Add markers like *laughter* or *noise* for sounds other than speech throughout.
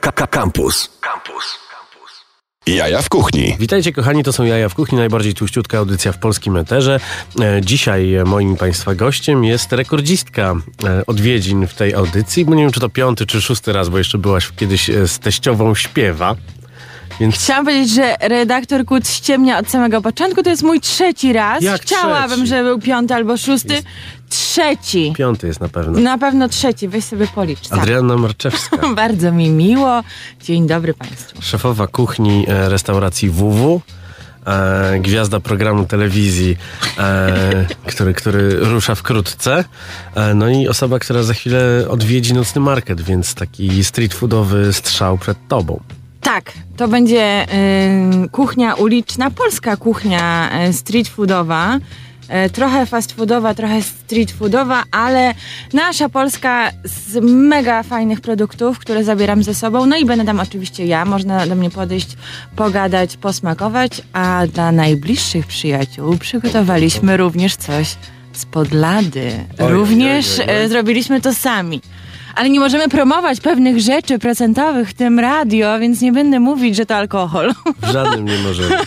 Campus. Campus. Jaja w kuchni. Witajcie kochani, to są Jaja w kuchni, najbardziej tłuściutka audycja w polskim eterze. E, dzisiaj moim Państwa gościem jest rekordzistka e, odwiedzin w tej audycji, bo nie wiem czy to piąty czy szósty raz, bo jeszcze byłaś kiedyś e, z teściową śpiewa. Więc... Chciałam powiedzieć, że redaktor Kuc ściemnia od samego początku. To jest mój trzeci raz. Jak Chciałabym, trzeci? żeby był piąty albo szósty. Jest- Trzeci. Piąty jest na pewno. Na pewno trzeci. Weź sobie policz. sam. Adrianna Marczewska, *laughs* Bardzo mi miło. Dzień dobry Państwu. szefowa kuchni e, restauracji WW. E, gwiazda programu telewizji, e, *laughs* który, który rusza wkrótce. E, no i osoba, która za chwilę odwiedzi nocny market, więc taki street foodowy strzał przed tobą. Tak, to będzie y, kuchnia uliczna, polska kuchnia y, street foodowa. Y, trochę fast foodowa, trochę street foodowa, ale nasza Polska z mega fajnych produktów, które zabieram ze sobą. No i będę tam oczywiście ja. Można do mnie podejść, pogadać, posmakować. A dla najbliższych przyjaciół przygotowaliśmy również coś z podlady. Oj, również oj, oj, y, zrobiliśmy to sami. Ale nie możemy promować pewnych rzeczy procentowych w tym radio, więc nie będę mówić, że to alkohol. Żadnym nie możemy.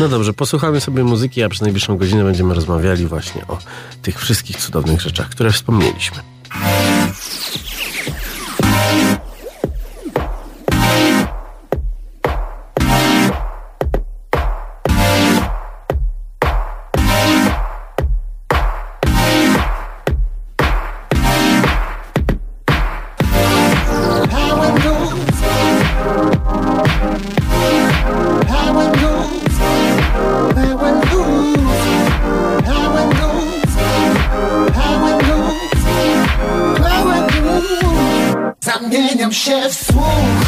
No dobrze, posłuchamy sobie muzyki, a przez najbliższą godzinę będziemy rozmawiali właśnie o tych wszystkich cudownych rzeczach, które wspomnieliśmy. Zamieniam się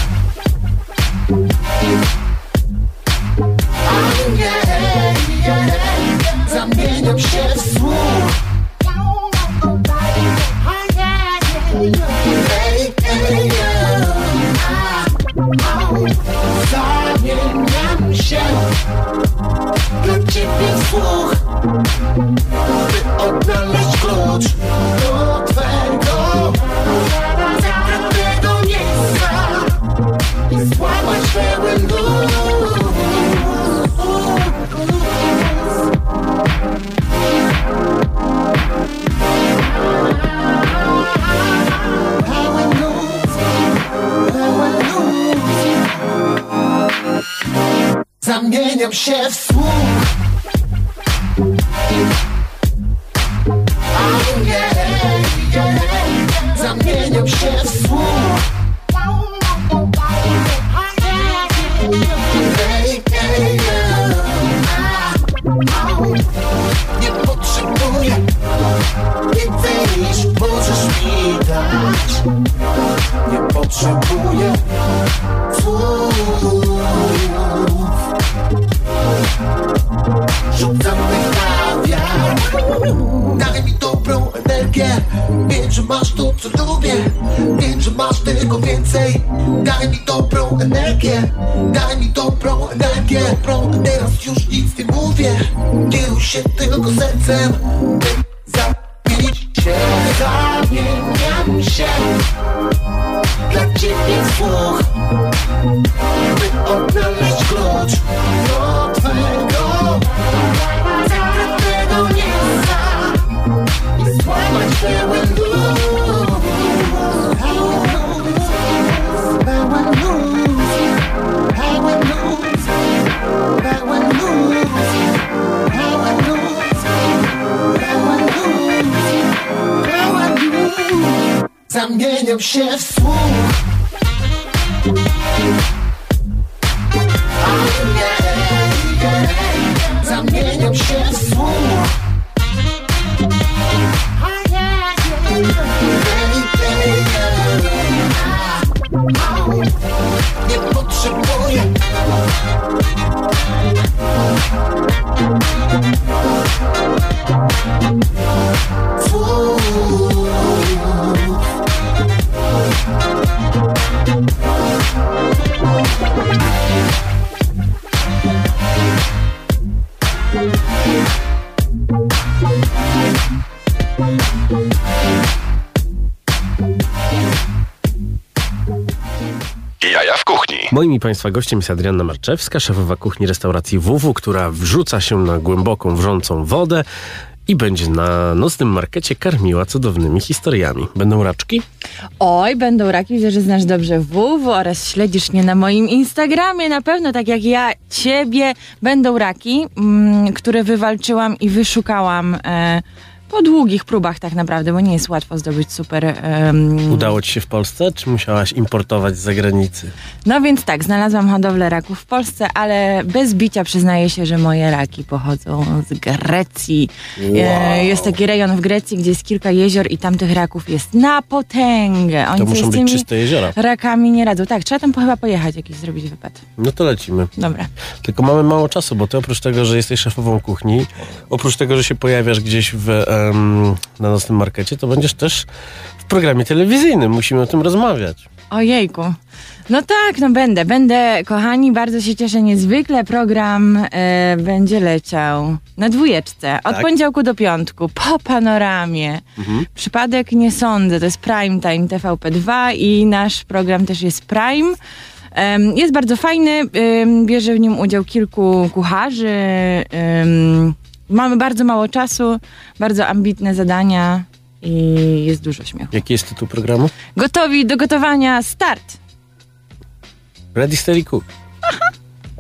Zamieniam By odnaleźć klucz do twego zakrytego miejsca i złamać pełen luz. Pełen luz, pełen luz, pełen luz, pełen luz, pełen luz, pełen luz. Zamieniam się w słuch. Państwa gościem jest Adrianna Marczewska, szefowa kuchni restauracji WW, która wrzuca się na głęboką, wrzącą wodę i będzie na nocnym markecie karmiła cudownymi historiami. Będą raczki? Oj, będą raki, widzę, że znasz dobrze WW oraz śledzisz mnie na moim Instagramie. Na pewno, tak jak ja, ciebie, będą raki, mm, które wywalczyłam i wyszukałam e, po długich próbach tak naprawdę, bo nie jest łatwo zdobyć super... em, Udało Ci się w Polsce, czy musiałaś importować z zagranicy? No więc tak, znalazłam hodowlę raków w Polsce, ale bez bicia przyznaję się, że moje raki pochodzą z Grecji. E, Jest taki rejon w Grecji, gdzie jest kilka jezior i tam tych raków jest na potęgę. Oni To muszą być czyste jeziora. rakami nie radzą. Tak, trzeba tam chyba pojechać, jakiś zrobić wypad. No to lecimy. Dobra. Tylko mamy mało czasu, bo ty oprócz tego, że jesteś szefową kuchni, oprócz tego, że się pojawiasz gdzieś w, em, na nocnym markecie, to będziesz też w programie telewizyjnym. Musimy o tym rozmawiać. Ojejku. No tak, no będę, będę, kochani, bardzo się cieszę niezwykle. Program e, będzie leciał na dwójeczce, od Tak? poniedziałku do piątku, po panoramie. Przypadek nie sądzę, to jest Prime Time TVP2 i nasz program też jest Prime. Jest bardzo fajny, bierze w nim udział kilku kucharzy. em, Mamy bardzo mało czasu, bardzo ambitne zadania i jest dużo śmiechu. Jaki jest tytuł programu? Gotowi do gotowania, start! Ready Steady Cook.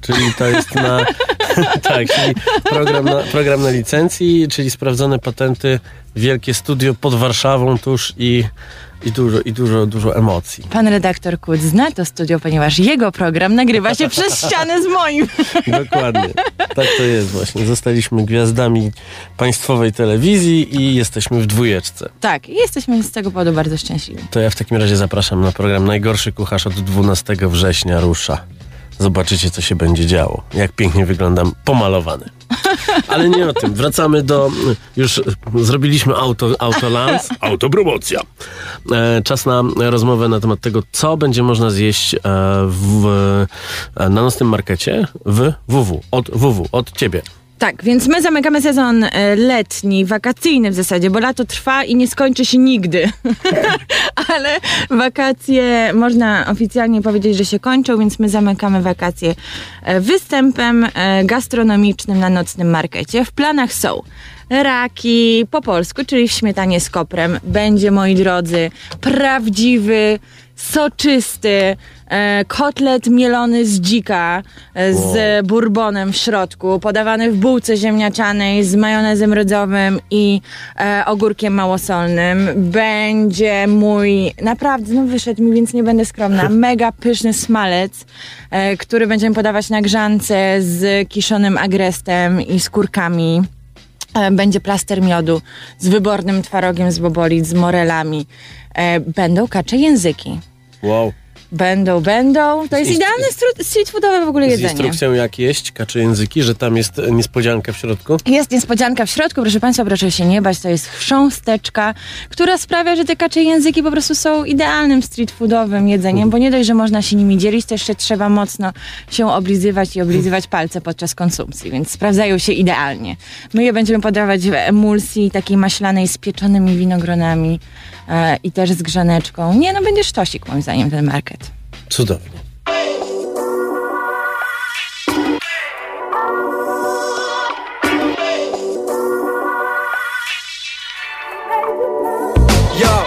Czyli to jest na. *laughs* tak, czyli program na, program na licencji, czyli sprawdzone patenty, wielkie studio pod Warszawą tuż i, i dużo, i dużo, dużo emocji. Pan redaktor Kut zna to studio, ponieważ jego program nagrywa się przez *laughs* ścianę z moim. Dokładnie. Tak to jest właśnie. Zostaliśmy gwiazdami państwowej telewizji i jesteśmy w dwójeczce. Tak, i jesteśmy z tego powodu bardzo szczęśliwi. To ja w takim razie zapraszam na program Najgorszy Kucharz od 12 września rusza. Zobaczycie, co się będzie działo. Jak pięknie wyglądam pomalowany. Ale nie o tym. Wracamy do... Już zrobiliśmy auto, autolans. *laughs* Autopromocja. E, czas na rozmowę na temat tego, co będzie można zjeść e, w, e, na nocnym markecie w WW. Od WW. Od ciebie. Tak, więc my zamykamy sezon e, letni, wakacyjny w zasadzie, bo lato trwa i nie skończy się nigdy. *laughs* Ale wakacje można oficjalnie powiedzieć, że się kończą, więc my zamykamy wakacje e, występem e, gastronomicznym na nocnym markecie. W planach są raki po polsku, czyli w śmietanie z koprem. Będzie, moi drodzy, prawdziwy, soczysty kotlet mielony z dzika e, z bourbonem w środku, podawany w bułce ziemniaczanej z majonezem rydzowym i e, ogórkiem małosolnym. Będzie mój, naprawdę, no wyszedł mi, więc nie będę skromna, *laughs* mega pyszny smalec, e, który będziemy podawać na grzance z kiszonym agrestem i skórkami. E, Będzie plaster miodu z wybornym twarogiem z bobolic, z morelami. E, Będą kacze języki. Wow. Będą, będą. To jest idealne street foodowe w ogóle Z jedzenie. instrukcją jak jeść kacze języki, że tam jest niespodzianka w środku. Jest niespodzianka w środku, proszę Państwa, proszę się nie bać, to jest chrząsteczka, która sprawia, że te kacze języki po prostu są idealnym street foodowym jedzeniem, bo nie dość, że można się nimi dzielić, to jeszcze trzeba mocno się oblizywać i oblizywać palce podczas konsumpcji, więc sprawdzają się idealnie. My je będziemy podawać w emulsji takiej maślanej z pieczonymi winogronami e, i też z grzaneczką. Nie, no będzie sztosik moim zdaniem ten market. Cudownie. Yo!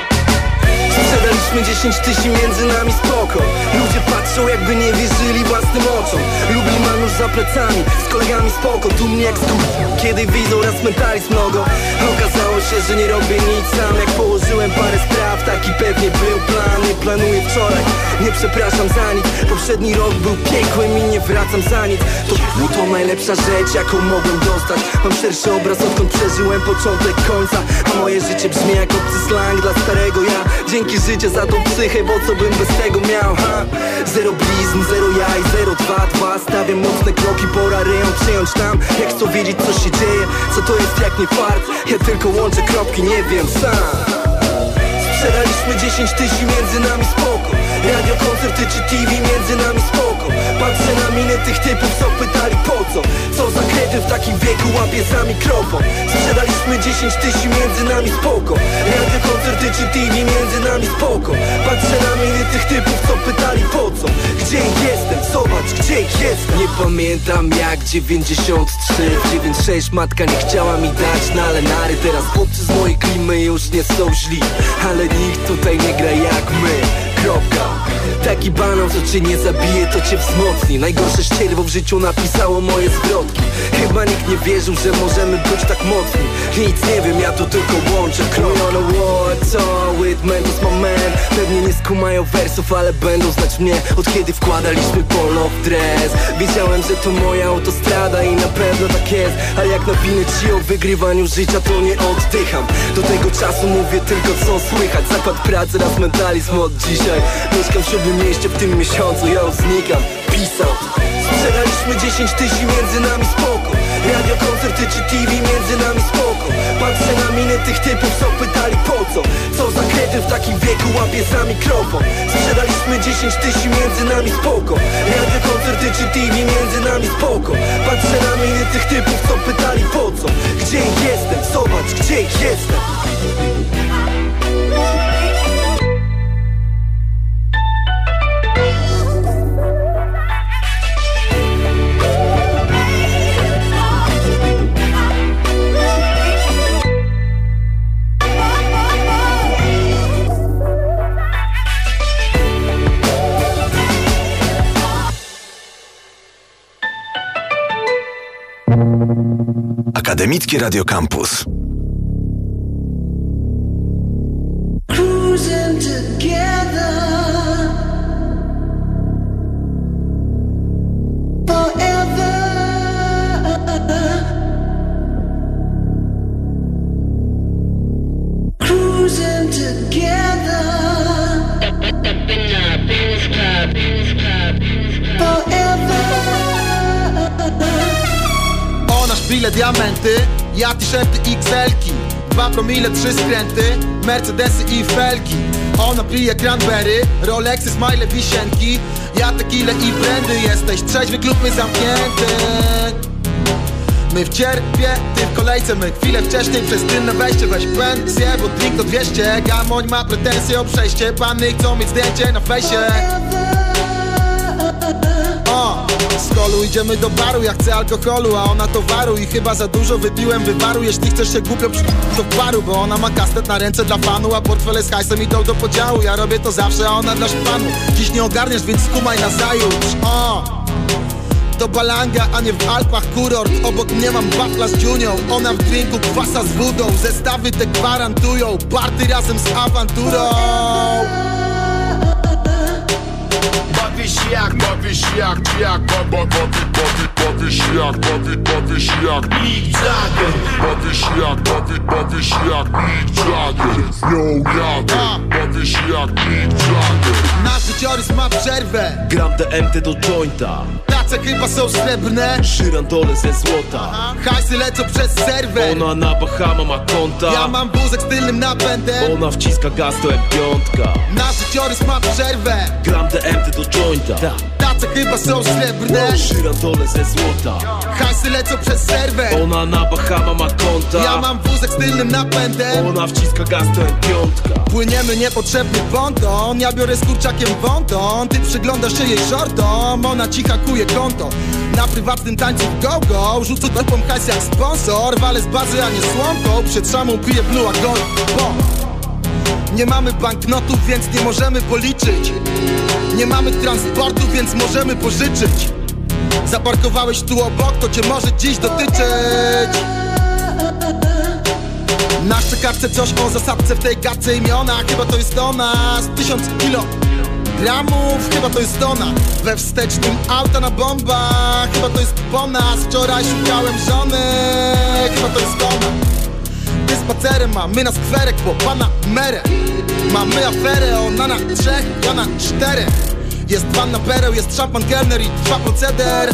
Sprzedaliśmy 10 tysięcy między nami spoko Ludzie patrzą jakby nie wierzyli własnym oczom. Lubi manusz za plecami, z kolegami spoko Tu mnie jak skur... Kiedy widzą raz mentalizm mnogo Okazało się, że nie robię nic sam. Jak położyłem parę spraw, taki pewnie był plan. Nie planuję wczoraj, nie przepraszam za nic. Poprzedni rok był piekłem i nie wracam za nic. To, to najlepsza rzecz, jaką mogłem dostać. Mam szerszy obraz, odkąd przeżyłem początek końca. A moje życie brzmi jak obcy slang dla starego ja. Dzięki życie za tą psychę, bo co bym bez tego miał, ha? Zero blizn, zero jaj, zero dwa, dwa. Stawiam mocne kroki, pora rejon przyjąć tam. Jak chcą wiedzieć co się dzieje, co to jest jak nie fart. Ja tylko łączę kropki, nie wiem sam. Sprzedaliśmy 10 tysięcy między nami spoko Radio, koncerty czy TV między nami spoko. Patrzę na miny tych typów, co pytali po co? Co za kredy w takim wieku łapie za mikrofon Sprzedaliśmy 10 tysięcy między nami spoko. Radio, koncerty czy TV między nami spoko. Patrzę na miny tych typów, co pytali po co? Gdzie pamiętam jak 93 W 96 matka nie chciała mi dać na lenary Teraz chłopcy z mojej klimy już nie są źli. Ale nikt tutaj nie gra jak my Kropka Taki banał, co cię nie zabije, to cię wzmocni. Najgorsze ścierwo w życiu napisało moje zwrotki. Chyba nikt nie wierzył, że możemy być tak mocni. Nic nie wiem, ja to tylko łączę Kropka on a war, co with Mentos my man. Pewnie nie skumają wersów, ale będą znać mnie. Od kiedy wkładaliśmy polo w dres? Wiedziałem, że to moja autostrada i na pewno tak jest. Ale jak nawinę ci o wygrywaniu życia, to nie oddycham. Do tego czasu mówię tylko co słychać. Zakład pracy, raz mentalizm od dzisiaj. Mieszkam w siódmym mieście, w tym miesiącu ja znikam. Pisał Sprzedaliśmy 10 tysięcy między nami spoko. Radio, koncerty czy TV między nami spoko. Patrzę na miny tych typów, co pytali po co? Co za kredy w takim wieku łapie za mikrofon Sprzedaliśmy 10 tysięcy między nami spoko. Radio, koncerty czy TV między nami spoko. Patrzę na miny tych typów, co pytali po co? Gdzie jestem? Zobacz, gdzie jestem Akademickie Radio Campus. Promile, trzy skręty, Mercedesy i felki. Ona pije cranberry, Rolexy, smile, wisienki. Ja tequila i brandy jesteś trzeźwy, klub my zamknięty. My w cierpie, ty w kolejce My chwilę wcześniej przez tylne wejście. Weź pensję, bo drink to 200 Gamoń ma pretensje o przejście. Panny chcą mieć zdjęcie na fejsie z kolu idziemy do baru, ja chcę alkoholu, a ona towaru. I chyba za dużo wypiłem wywaru Jeśli chcesz się głupio przy... to w baru Bo ona ma kastet na ręce dla fanu A portfele z hajsem idą do podziału. Ja robię to zawsze, a ona dla szpanu. Dziś nie ogarniesz, więc skumaj na zajutrz O, to balanga, a nie w Alpach kurort. Obok mnie mam wafla z dziunią Ona w drinku kwasa z wodą. Zestawy te gwarantują Party razem z awanturą Bawisz jak, bawisz jak, jak, ba, ba, bawi, bawi, bawisz jak, bawi, bawisz jak. Mick Jagger Bawisz jak, bawi, bawisz jak Mick Jagger Yo, Jagger Bawisz jak Mick Jagger Nasz życiorys ma przerwę. Gram DMT do jointa Tace chyba są srebrne. Szyrandole ze złota. Hajsy lecą przez serwer Ona na Bahama ma konta. Ja mam wózek z tylnym napędem. Ona wciska gaz to M5 Nasz życiorys ma przerwę. Gram DMT do jointa. Tace chyba są srebrne. Szyrandole ze złota. Hajsy lecą przez serwer Ona na Bahama ma konta. Ja mam wózek z tylnym napędem. Ona wciska gaz to M5 Płyniemy niepotrzebny ponton. Ja biorę z kurczakiem wąton Ty przyglądasz się jej shortom Ona ci hakuje konto. Na prywatnym tańcu go-go Rzucę dupą hajs jak sponsor. Walę z bazy, a nie słomką Przed szamą piję blue, a gold bo Nie mamy banknotów, więc nie możemy policzyć. Nie mamy transportu, więc możemy pożyczyć. Zaparkowałeś tu obok, to cię może dziś dotyczyć. Na szczekarce coś o zasadce w tej gadce imiona. Chyba to jest ona z tysiąc kilo gramów Chyba to jest ona We wstecznym auta na bombach. Chyba to jest po nas. Wczoraj szukałem żony. Chyba to jest ona. Ty spacerem, a my na skwerek Po pana merę. Mamy aferę, ona na trzech, ja na czterech. Jest panna pereł, jest szampan kelner i trwa proceder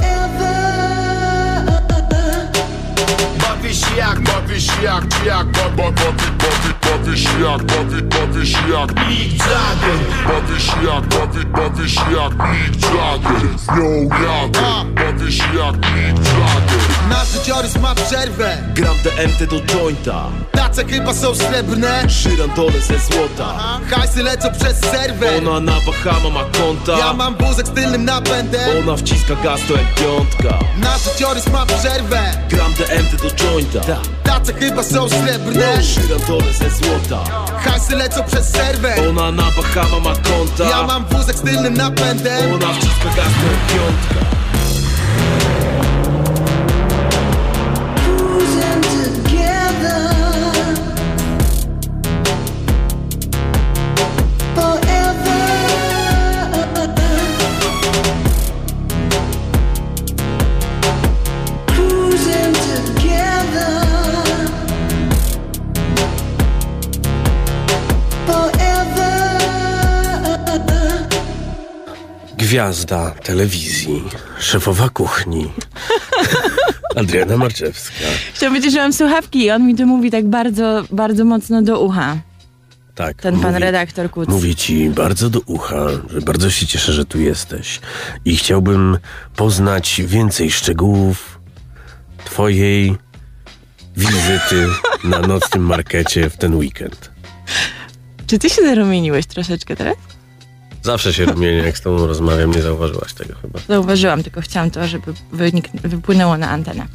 Bawisz jak, bawisz jak, jak, ba, ba, bawi, bawi, bawisz jak, bawi, bawisz jak. Mick Jagger Bawisz jak, bawi, bawisz jak. Mick Jagger Yo, Jagger Bawisz jak Mick Jagger Nasz życiorys ma przerwę. Gram DMT do jointa. Tace chyba są srebrne. Żyrandole ze złota. Hajsy lecą przez serwer Ona na Bahama ma konta. Ja mam wózek z tylnym napędem. Ona wciska gaz to jak piątka. Nasz życiorys ma przerwę. Gram DMT do jointa. Tace chyba są srebrne. Żyrandole ze złota. Hajsy lecą przez serwer Ona na Bahama ma konta. Ja mam wózek z tylnym napędem. Ona wciska gaz to jak piątka Gwiazda telewizji, szefowa kuchni, *laughs* Adriana Marczewska. Chciałam powiedzieć, że mam słuchawki i on mi to mówi tak bardzo, bardzo mocno do ucha. Tak. Ten pan mówi- redaktor Kuc. Mówi ci bardzo do ucha, że bardzo się cieszę, że tu jesteś. I chciałbym poznać więcej szczegółów twojej wizyty na nocnym markecie w ten weekend. Czy ty się zarumieniłeś troszeczkę teraz? Zawsze się rumienię, jak z tobą rozmawiam, nie zauważyłaś tego chyba. Zauważyłam, tylko chciałam to, żeby wynik, wypłynęło na antenę.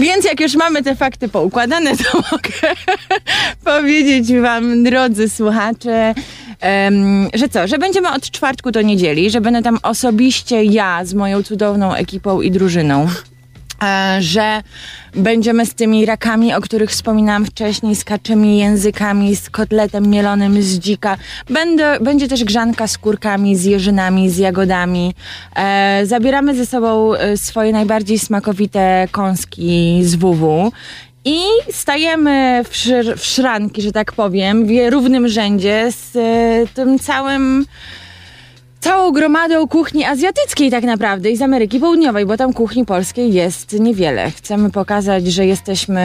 Więc jak już mamy te fakty poukładane, to *laughs* mogę powiedzieć wam, drodzy słuchacze, em, że co, że będziemy od czwartku do niedzieli, że będę tam osobiście ja z moją cudowną ekipą i drużyną. E, Że będziemy z tymi rakami, o których wspominałam wcześniej, z kaczymi językami, z kotletem mielonym z dzika. Będę, będzie też grzanka z kurkami, z jeżynami, z jagodami. E, zabieramy ze sobą e, swoje najbardziej smakowite kąski z WW. I stajemy w, szyr, w szranki, że tak powiem, w równym rzędzie z e, tym całym całą gromadą kuchni azjatyckiej tak naprawdę i z Ameryki Południowej, bo tam kuchni polskiej jest niewiele. Chcemy pokazać, że jesteśmy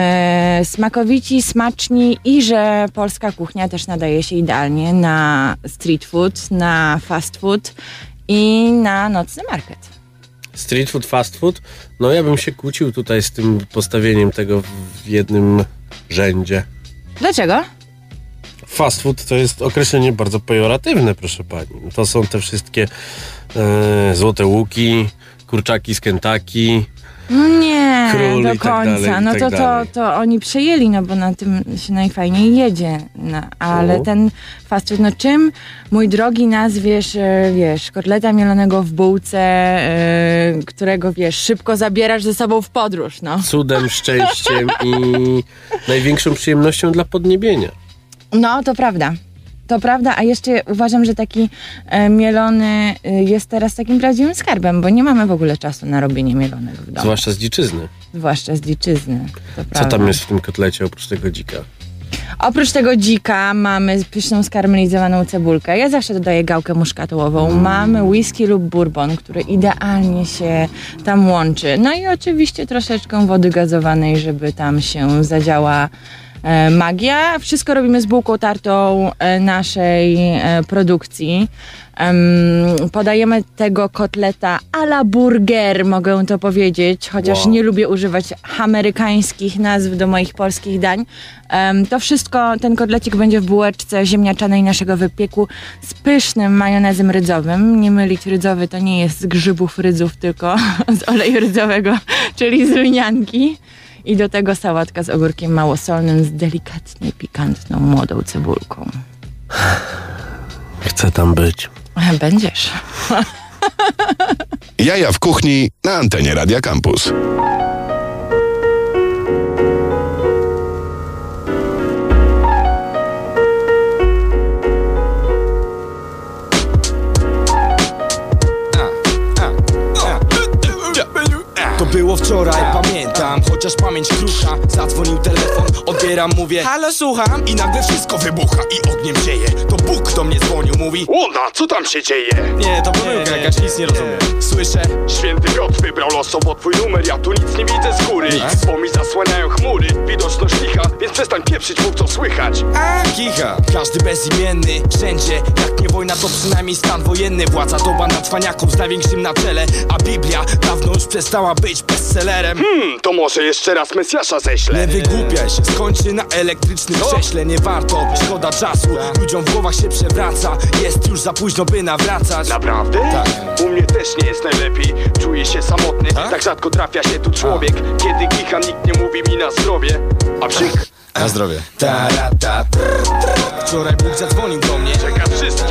smakowici, smaczni i że polska kuchnia też nadaje się idealnie na street food, na fast food i na nocny market. Street food, fast food? No ja bym się kłócił tutaj z tym postawieniem tego w jednym rzędzie. Dlaczego? Fast food to jest określenie bardzo pejoratywne, proszę pani. To są te wszystkie e, złote łuki, kurczaki z Kentucky. No nie, Król do tak końca. dalej, i no tak to, to, dalej. to oni przejęli, no bo na tym się najfajniej jedzie. No, ale O. ten fast food, no czym, mój drogi, nazwiesz, e, wiesz, kotleta mielonego w bułce, e, którego, wiesz, szybko zabierasz ze sobą w podróż, no. Cudem, szczęściem i największą przyjemnością dla podniebienia. No, to prawda. To prawda, a jeszcze uważam, że taki e, mielony e, jest teraz takim prawdziwym skarbem, bo nie mamy w ogóle czasu na robienie mielonych w domu. Zwłaszcza z dziczyzny. Zwłaszcza z dziczyzny. To Co prawda. tam jest w tym kotlecie oprócz tego dzika? Oprócz tego dzika mamy pyszną skarmelizowaną cebulkę. Ja zawsze dodaję gałkę muszkatołową. Mamy whisky lub bourbon, który idealnie się tam łączy. No i oczywiście troszeczkę wody gazowanej, żeby tam się zadziała magia. Wszystko robimy z bułką tartą e, naszej e, produkcji. Em, podajemy tego kotleta a la burger, mogę to powiedzieć, chociaż Wow. nie lubię używać amerykańskich nazw do moich polskich dań. To wszystko, ten kotlecik będzie w bułeczce ziemniaczanej naszego wypieku z pysznym majonezem rydzowym. Nie mylić rydzowy to nie jest z grzybów rydzów, tylko *laughs* z oleju rydzowego, czyli z lnianki. I do tego sałatka z ogórkiem małosolnym z delikatnie pikantną młodą cebulką. Chcę tam być. Będziesz. Jaja w kuchni na antenie Radia Campus. To było wczoraj, pamiętam, chociaż pamięć krótka Zadzwonił telefon, odbieram, mówię Halo, słucham. I nagle wszystko wybucha i ogniem dzieje To Bóg do mnie dzwonił, mówi Ona, co tam się dzieje? Nie, to pomyłka jakaś, nic nie rozumiem. Słyszę Święty Piotr wybrał losowo twój numer Ja tu nic nie widzę z góry. Bo mi zasłaniają chmury Widoczność licha, więc przestań pieprzyć, mów co słychać. A, kicha. Każdy bezimienny, wszędzie Jak nie wojna to przynajmniej stan wojenny. Władza doba na cwaniaków z największym na czele A Biblia dawno już przestała być bestsellerem. Hmm, to może jeszcze raz Mesjasza ześlę. Nie wygłupiaj się, skończy na elektrycznym krześle. Nie warto, szkoda czasu. Ludziom w głowach się przewraca. Jest już za późno by nawracać. Naprawdę? Tak. U mnie też nie jest najlepiej. Czuję się samotny. Tak, rzadko trafia się tu człowiek. Kiedy kicham, nikt nie mówi mi na zdrowie. A psik? Na zdrowie. Ta, ra, ta, trr, trr. Wczoraj Bóg zadzwonił do mnie. Czeka wszystkim Ten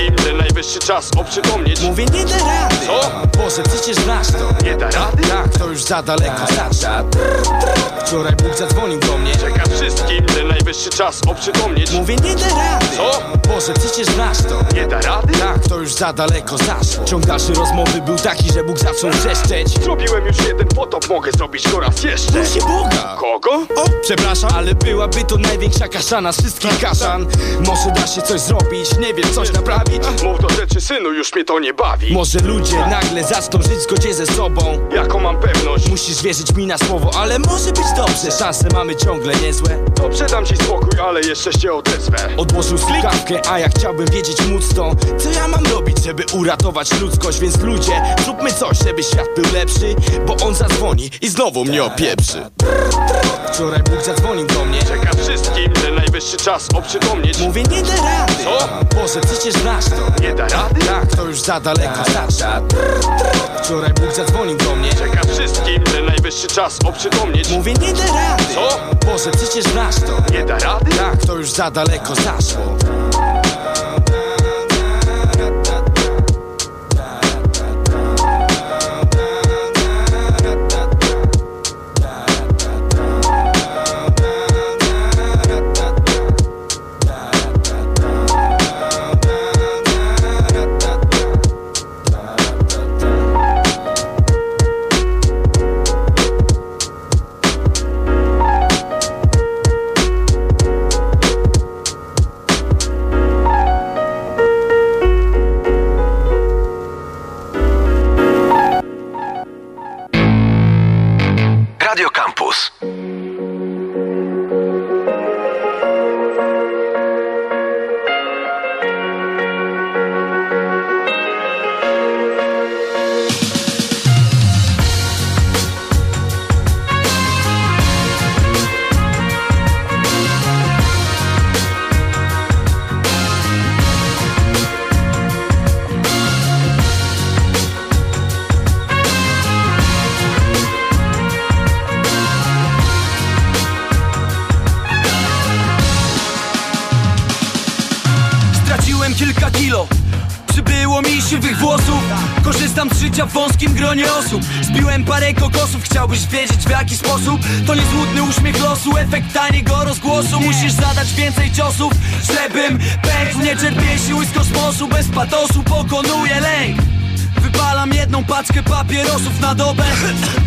najwyższy czas oprzytomnieć. Mówię nie da rady. Co? Boże przecież znasz to? Nie da rady? Tak, to już za daleko starcza Wczoraj Bóg zadzwonił do mnie. Czeka wszystkim Ten najwyższy czas oprzytomnieć. Mówię nie da rady. Co? Boże przecież znasz to? Nie da rady? Tak, to już za daleko zaszło. Ciąg dalszy rozmowy był taki, że Bóg zaczął wrzeszczeć. Zrobiłem już jeden potop, mogę zrobić go raz jeszcze. Prosi Boga. Kogo? O, przepraszam, ale byłaby to największa kaszana z wszystkich kaszan. Może da się coś zrobić, nie wiem, coś naprawić Mów do rzeczy synu, już mnie to nie bawi. Może ludzie nagle zaczną żyć w zgodzie ze sobą? Jaką mam pewność? Musisz wierzyć mi na słowo, ale może być dobrze. Szanse mamy ciągle niezłe. Dobrze dam ci spokój, ale jeszcze się odezwę. Odłożył słuchawkę, a ja chciałbym wiedzieć móc to Co ja mam robić, żeby uratować ludzkość. Więc ludzie, zróbmy coś, żeby świat był lepszy Bo on zadzwoni i znowu mnie opieprzy Wczoraj Bóg zadzwonił do mnie. Czeka wszystkim, ten najwyższy czas oprzytomnieć. Mówię nie da rady. Co? Boże przecież znasz to. Nie da rady? Tak, to już za daleko starcza Wczoraj Bóg zadzwonił do mnie. Czeka wszystkim, ten najwyższy czas oprzytomnieć. Mówię nie da rady. Co? Boże przecież znasz to. Nie da rady? Tak, to już za daleko zaszło Korzystam z życia w wąskim gronie osób. Zbiłem parę kokosów Chciałbyś wiedzieć w jaki sposób? To nie złudny uśmiech losu Efekt taniego rozgłosu. Musisz zadać więcej ciosów Żebym pękł. Nie czerpię siły z kosmosu Bez patosu pokonuję lęk. Wypalam jedną paczkę papierosów na dobę.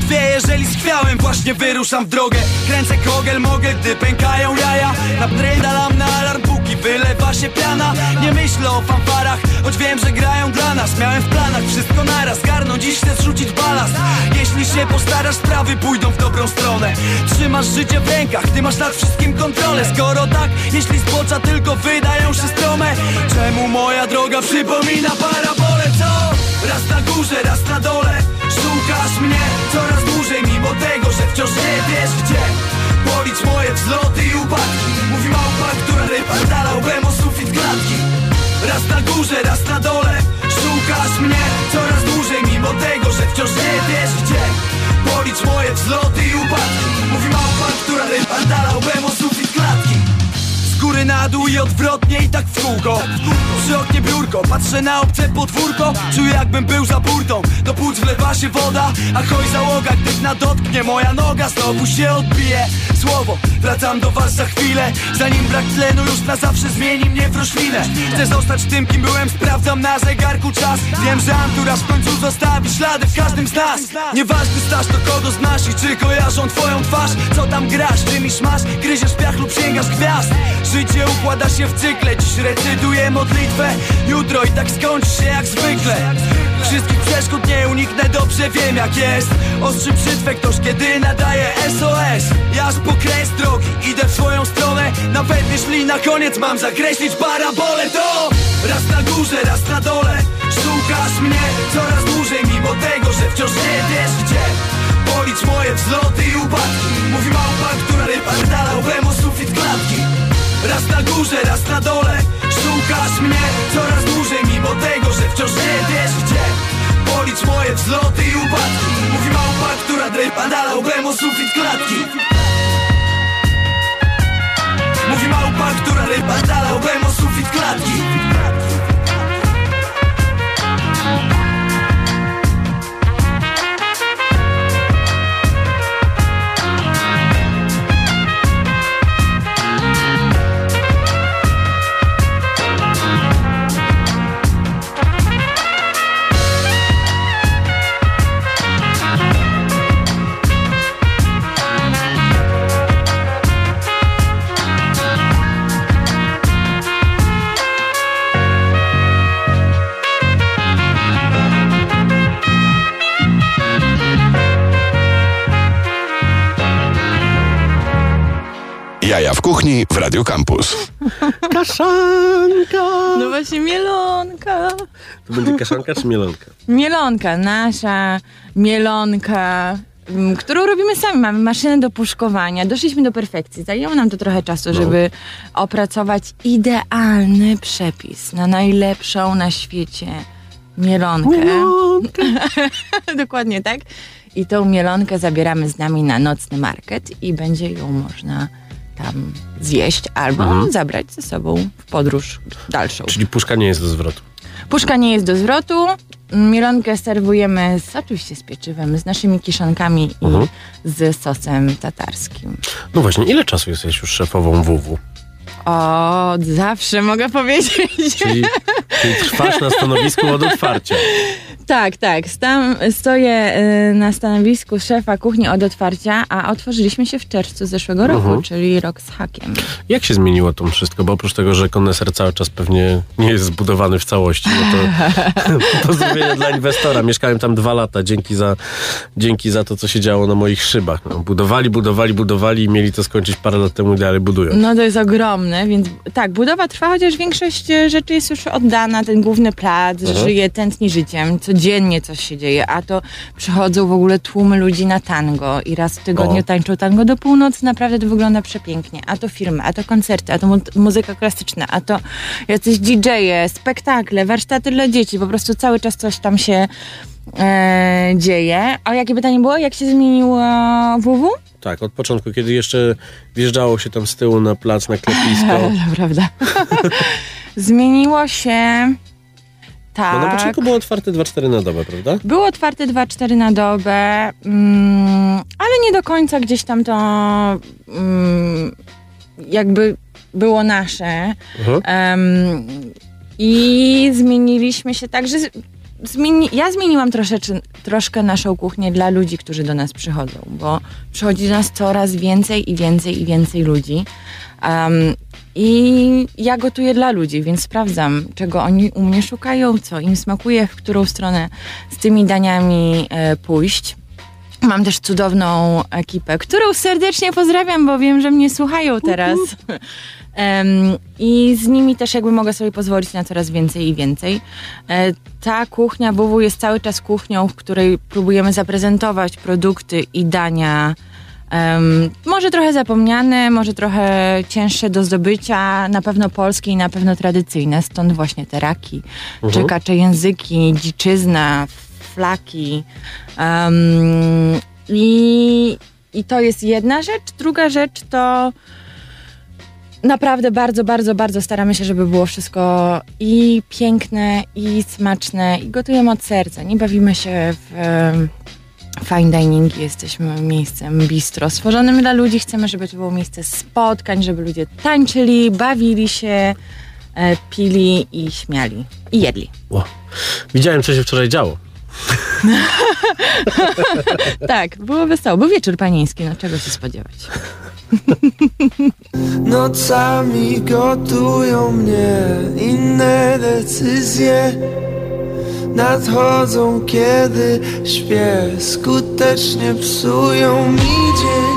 Dwie jeżeli schwiałem Właśnie wyruszam w drogę. Kręcę kogel mogę Gdy pękają jaja. Naprydalam na alarm Wylewa się piana. Nie myślę o fanfarach Choć wiem, że grają dla nas. Miałem w planach wszystko naraz Garnąć dziś chcę zrzucić balast. Jeśli się postarasz Sprawy pójdą w dobrą stronę. Trzymasz życie w rękach Ty masz nad wszystkim kontrolę. Skoro tak, jeśli zbocza tylko wydają się strome. Czemu moja droga przypomina parabolę, co? Raz na górze, raz na dole. Szukasz mnie coraz dłużej Mimo tego, że wciąż nie wiesz gdzie Policz moje wzloty i upadki. Mówi małpa, która dala łbem o sufit klatki Raz na górze, raz na dole Szukasz mnie coraz dłużej Mimo tego, że wciąż nie wiesz gdzie. Policz moje wzloty i upadki. Mówi małpa, która dala łbem o sufit klatki góry na dół i odwrotnie i tak w kółko. Przy oknie biurko, patrzę na obce podwórko. Czuję jakbym był za burtą. Do płuc wlewa się woda A hoj załoga, gdy dna dotknie Moja noga znowu się odbije. Słowo, wracam do was za chwilę. Zanim brak tlenu już na zawsze zmieni mnie w roślinę. Chcę zostać tym, kim byłem Sprawdzam na zegarku czas. Wiem, że anturaż w końcu zostawi ślady w każdym z nas. Nieważny staż, to kogo znasz i czy kojarzą twoją twarz. Co tam grasz, dymisz masz, gryziesz piach lub sięgasz gwiazd Życie układa się w cykle, dziś recytuję modlitwę. Jutro i tak skończy się jak zwykle. Wszystkich przeszkód nie uniknę, dobrze wiem jak jest. Ostrzy brzytwę ktoś kiedy nadaje SOS Ja aż po kres drogi idę w swoją stronę. Nawet jeśli na koniec mam zakreślić parabolę To raz na górze, raz na dole. Szukasz mnie coraz dłużej Mimo tego, że wciąż nie wiesz gdzie Policz moje wzloty i upadki. Mówi małpa, która rypardala łbem o sufit klatki Raz na górze, raz na dole Szukasz mnie coraz dłużej Mimo tego, że wciąż nie wiesz gdzie Policz moje wzloty i upadki. Mówi małpa, która drypa dala łbem o sufit klatki. Mówi małpa, która rypa dala łbem o sufit klatki kuchni w Radio Campus. Kaszanka! No właśnie, mielonka. To będzie kaszanka czy mielonka? Mielonka, nasza mielonka, mm, którą robimy sami. Mamy maszynę do puszkowania. Doszliśmy do perfekcji. Zajęło nam to trochę czasu, żeby opracować idealny przepis na najlepszą na świecie mielonkę. *laughs* Dokładnie tak. I tą mielonkę zabieramy z nami na nocny market i będzie ją można tam zjeść albo zabrać ze sobą w podróż dalszą. Czyli puszka nie jest do zwrotu. Puszka nie jest do zwrotu. Mielonkę serwujemy z, oczywiście z pieczywem, z naszymi kiszonkami Mhm. i z sosem tatarskim. No właśnie, ile czasu jesteś już szefową WW? O, zawsze mogę powiedzieć. Czyli, czyli trwasz na stanowisku od otwarcia. Tak, tak. Stam, stoję y, na stanowisku szefa kuchni od otwarcia, a otworzyliśmy się w czerwcu zeszłego roku, Mhm. czyli rok z hakiem. Jak się zmieniło to wszystko? Bo oprócz tego, że koneser cały czas pewnie nie jest zbudowany w całości, no to *laughs* pozdrowienia dla inwestora. Mieszkałem tam dwa lata dzięki za, dzięki za to, co się działo na moich szybach. No, budowali, budowali, budowali i mieli to skończyć parę lat temu i dalej budują. No to jest ogromne, więc tak, budowa trwa, chociaż większość e, rzeczy jest już oddana, ten główny plac Mhm. żyje, tętni życiem, codziennie coś się dzieje, a to przychodzą w ogóle tłumy ludzi na tango i raz w tygodniu O. tańczą tango do północy, naprawdę to wygląda przepięknie, a to filmy, a to koncerty, a to mu- muzyka klasyczna, a to jacyś DJ-e, spektakle, warsztaty dla dzieci, po prostu cały czas coś tam się e, dzieje. A jakie pytanie było? Jak się zmieniło WW? Tak, od początku, kiedy jeszcze wjeżdżało się tam z tyłu na plac, na klepisko. To *laughs* prawda. *laughs* Zmieniło się. Tak. No na początku było otwarte 2-4 na dobę, prawda? Było otwarte 2-4 na dobę, mm, ale nie do końca gdzieś tam to mm, jakby było nasze. Mhm. Em, I zmieniliśmy się tak, że zmieni, ja zmieniłam troszeczkę, troszkę naszą kuchnię dla ludzi, którzy do nas przychodzą, bo przychodzi do nas coraz więcej i więcej i więcej ludzi. Em, I ja gotuję dla ludzi, więc sprawdzam, czego oni u mnie szukają, co im smakuje, w którą stronę z tymi daniami e, pójść. Mam też cudowną ekipę, którą serdecznie pozdrawiam, bo wiem, że mnie słuchają teraz. Em, I z nimi też jakby mogę sobie pozwolić na coraz więcej i więcej. E, Ta kuchnia WW jest cały czas kuchnią, w której próbujemy zaprezentować produkty i dania em, może trochę zapomniane, może trochę cięższe do zdobycia, na pewno polskie i na pewno tradycyjne, stąd właśnie te raki, czekacze języki, dziczyzna, flaki. Em, i, I to jest jedna rzecz. Druga rzecz to naprawdę bardzo, bardzo, bardzo staramy się, żeby było wszystko i piękne, i smaczne, i gotujemy od serca. Nie bawimy się w fine dining, jesteśmy miejscem bistro stworzonym dla ludzi. Chcemy, żeby to było miejsce spotkań, żeby ludzie tańczyli, bawili się, e, pili i śmiali. I jedli. Ło. Widziałem, co się wczoraj działo. *laughs* Tak, było wesoło. Był wieczór panieński, no czego się spodziewać. Nocami gotują mnie inne decyzje. Nadchodzą, kiedy śpię. Skutecznie psują mi dzień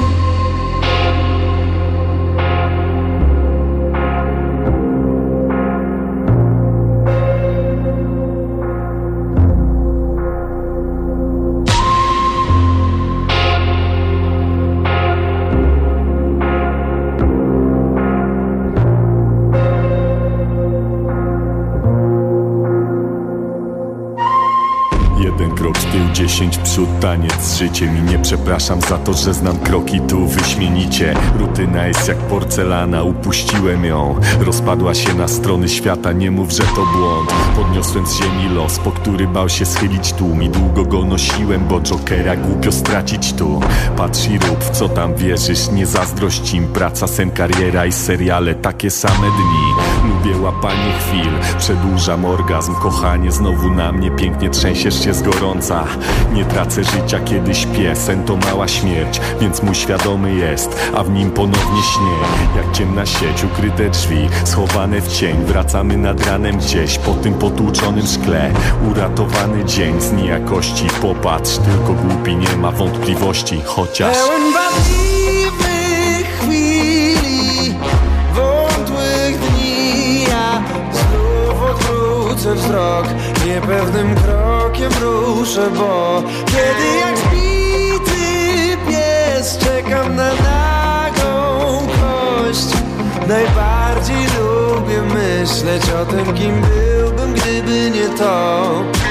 Jeden krok w tył, dziesięć przód, taniec z życiem I nie przepraszam za to, że znam kroki tu wyśmienicie. Rutyna jest jak porcelana, upuściłem ją. Rozpadła się na strony świata, nie mów, że to błąd. Podniosłem z ziemi los, po który bał się schylić tłum I długo go nosiłem, bo Jokera głupio stracić tu. Patrz i rób, w co tam wierzysz, nie zazdrość im. Praca, sen, kariera i seriale, takie same dni Lubię łapanie chwil, przedłużam orgazm. Kochanie znowu na mnie, pięknie trzęsiesz się z gorąca. Nie tracę życia, kiedy śpię, sen to mała śmierć Więc mój świadomy jest, a w nim ponownie śnie Jak ciemna sieć, ukryte drzwi, schowane w cień. Wracamy nad ranem gdzieś, po tym potłuczonym szkle. Uratowany dzień z niejakości. Popatrz, tylko głupi nie ma wątpliwości. Chociaż... Pełen wzrok Niepewnym krokiem ruszę, bo Kiedy jak zbity pies Czekam na nagą kość. Najbardziej lubię myśleć o tym, kim byłbym, gdyby nie to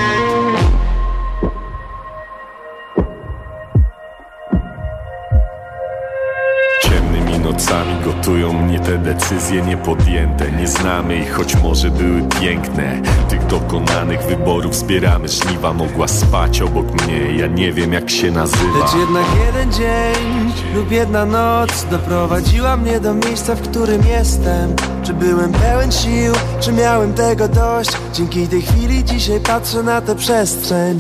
gotują mnie te decyzje niepodjęte Nie znamy ich, choć może były piękne Tych dokonanych wyborów zbieramy żniwa Mogła spać obok mnie, ja nie wiem jak się nazywa Lecz jednak jeden dzień lub jedna noc doprowadziła mnie do miejsca, w którym jestem. Czy byłem pełen sił, czy miałem tego dość? Dzięki tej chwili dzisiaj patrzę na tę przestrzeń.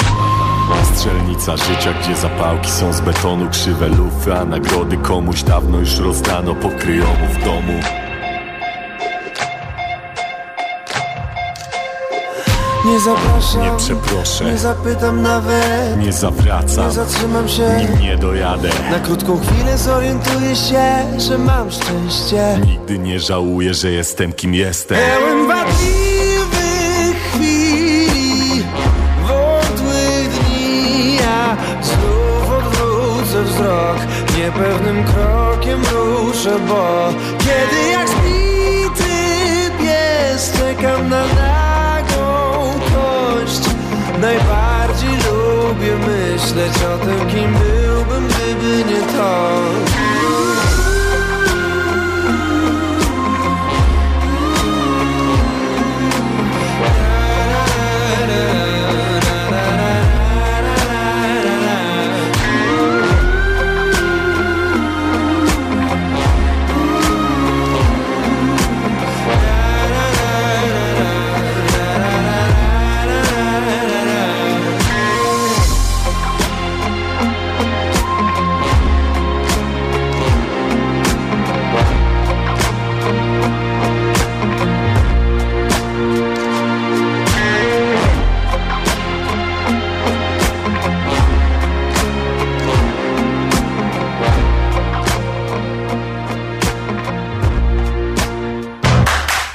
Strzelnica życia, gdzie zapałki są z betonu Krzywe lufy, a nagrody komuś dawno już rozdano Pokryjomu w domu. Nie zapraszam, Nie przeproszę, nie zapytam nawet, nie zawracam. Nie zatrzymam się. Nim nie dojadę. Na krótką chwilę zorientuję się, że mam szczęście. Nigdy nie żałuję, że jestem kim jestem. Pełen wadliwych wzrok, niepewnym krokiem ruszę Bo kiedy jak zbity pies czekam na nagą kość. Najbardziej lubię myśleć o tym, kim byłbym, gdyby nie to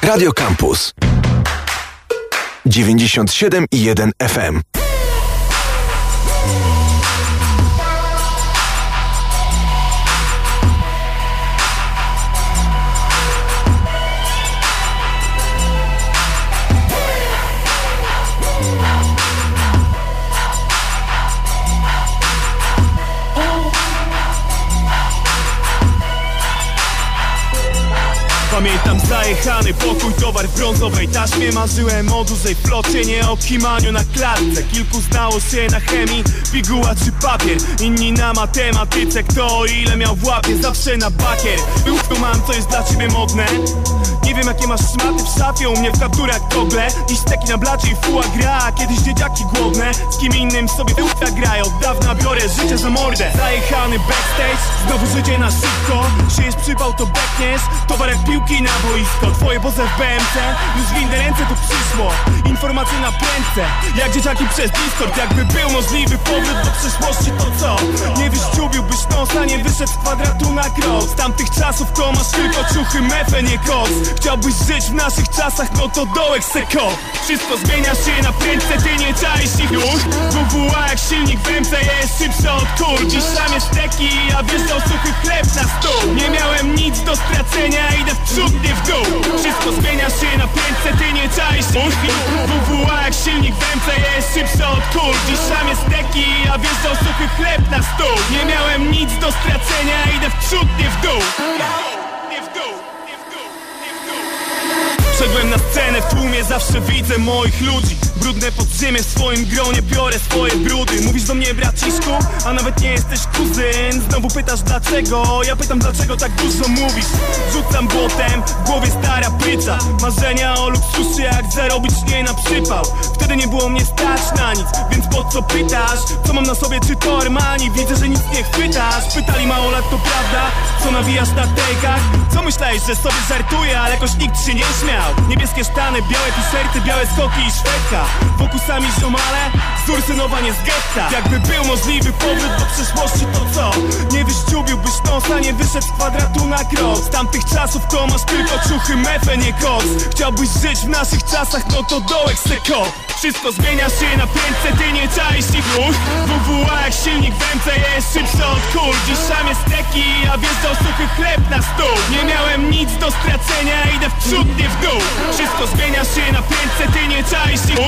Radio Campus 97 i 1 FM. Zajechany pokój, towar w brązowej taśmie. Marzyłem o dużej flocie, nie o kimaniu na klatce. Kilku znało się na chemii, piguła czy papier. Inni na matematyce, kto o ile miał w łapie Zawsze na bakier. Był tu mam, co jest dla ciebie modne Nie wiem jakie masz szmaty w szafie U mnie w kapturach gogle Dziś steki na blacie i fuła gra Kiedyś dzieciaki głodne. Z kim innym sobie uta grają Od dawna biorę życie za mordę. Zajechany backstage Znowu życie na szybko. Siejesz przypał to bekniesz. Towar jak piłki na boisko Twoje poze w BMC Już w inne ręce tu przyszło Informacje na prędce. Jak dzieciaki przez Discord Jakby był możliwy powrót do przeszłości To co? Nie wyściubiłbyś nosa Nie wyszedł z kwadratu na krok. Z tamtych czasów to masz tylko ciuchy mefe, nie koks Chciałbyś żyć w naszych czasach No to dołek seko Wszystko zmienia się na prędce Ty nie czaisz ich już. WWA jak silnik w MC Jest szybszy od kul Dziś szamie steki A wjeżdżał suchy chleb na stół. Nie miałem nic do stracenia Idę w przód, nie w dół. Wszystko zmienia się na prędce Ty nie czaisz ich WWA jak silnik w MC Jest szybszy od kul Dziś szamie steki A wjeżdżał suchy chleb na stół. Nie miałem nic do stracenia Idę w przód, nie w dół Nie w dół Wszedłem na scenę, w tłumie zawsze widzę moich ludzi. Brudne podziemie w swoim gronie, biorę swoje brudy. Mówisz do mnie braciszku, a nawet nie jesteś kuzyn. Znowu pytasz dlaczego, ja pytam dlaczego tak dużo mówisz? Rzucam błotem, w głowie stara prycza. Marzenia o luksusie, jak zarobić nie na przypał. Wtedy nie było mnie stać na nic, więc po co pytasz? Co mam na sobie, czy to Armani? Widzę, że nic nie chwytasz. Pytali mało lat, to prawda? Co nawijasz na tejkach? Co myślałeś, że sobie żartuję, ale jakoś nikt się nie śmiał Niebieskie sztany, białe t-shirty, białe skoki i szwedka. Wokół sami ziomale, zursynowanie z getta Jakby był możliwy powrót do przeszłości, to co? Nie wyściubiłbyś nosa, nie wyszedł z kwadratu na krok. Z tamtych czasów to masz tylko ciuchy mefe, nie koks Chciałbyś żyć w naszych czasach, no to dołek seko wszystko zmienia się na prędce, ty nie czaisz ich już WWA jak silnik w MC jest szybszy od kul Dziś szamie steki, a wjeżdżał suchy chleb na stół. Nie miałem nic do stracenia, idę w przód, nie w dół Wszystko zmienia się na prędce, ty nie czaisz ich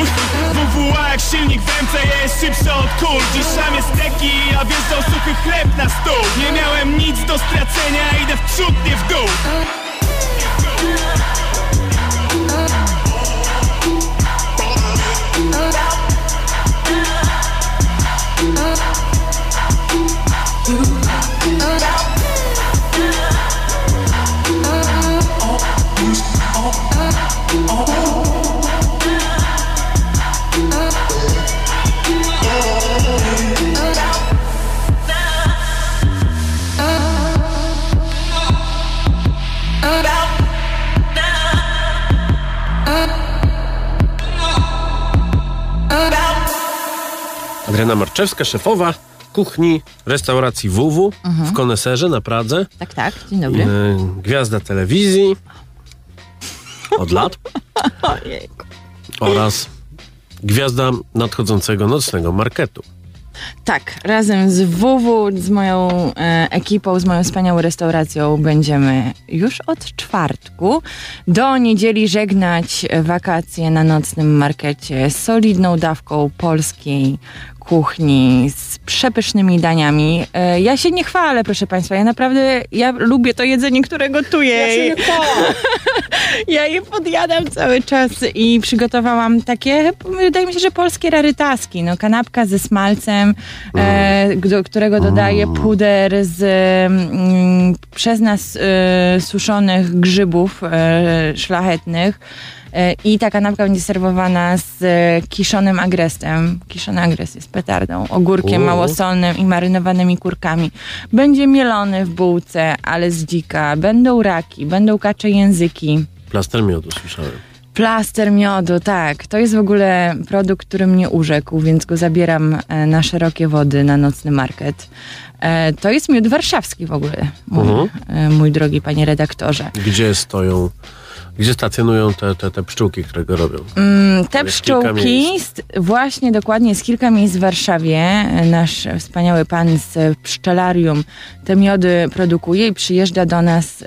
WWA jak silnik w MC jest szybszy od kul. Dziś szamie steki, a wjeżdżał suchy chleb na stół. Nie miałem nic do stracenia, idę w przód, nie w dół Adriana Marczewska, szefowa kuchni restauracji WW w Koneserze na Pradze. Tak, tak, dzień dobry. E, Gwiazda telewizji od lat *laughs* Ojej. oraz gwiazda nadchodzącego nocnego marketu. Tak, razem z WW, z moją e, ekipą, z moją wspaniałą restauracją będziemy już od czwartku do niedzieli żegnać wakacje na nocnym markecie z solidną dawką polskiej kuchni, z przepysznymi daniami. E, ja się nie chwalę, proszę Państwa, ja naprawdę, ja lubię to jedzenie, które gotuję. Ja się nie chwalę. *laughs* Ja je podjadam cały czas i przygotowałam takie, wydaje mi się, że polskie rarytaski. No, kanapka ze smalcem, e, do którego dodaję puder z mm, przez nas e, suszonych grzybów e, szlachetnych. E, I ta kanapka będzie serwowana z e, kiszonym agresem. Kiszony agres jest petardą, ogórkiem małosolnym i marynowanymi kurkami. Będzie mielony w bułce, ale z dzika. Będą raki, będą kacze języki. Plaster miodu słyszałem. Plaster miodu, tak. To jest w ogóle produkt, który mnie urzekł, więc go zabieram e, na szerokie wody, na nocny market. To jest miód warszawski w ogóle, mój, Mhm. mój drogi panie redaktorze. Gdzie stoją, gdzie stacjonują te, te, te pszczółki, które go robią? Mm, te pszczółki, właśnie dokładnie jest kilka miejsc w Warszawie. Nasz wspaniały pan z pszczelarium te miody produkuje i przyjeżdża do nas e,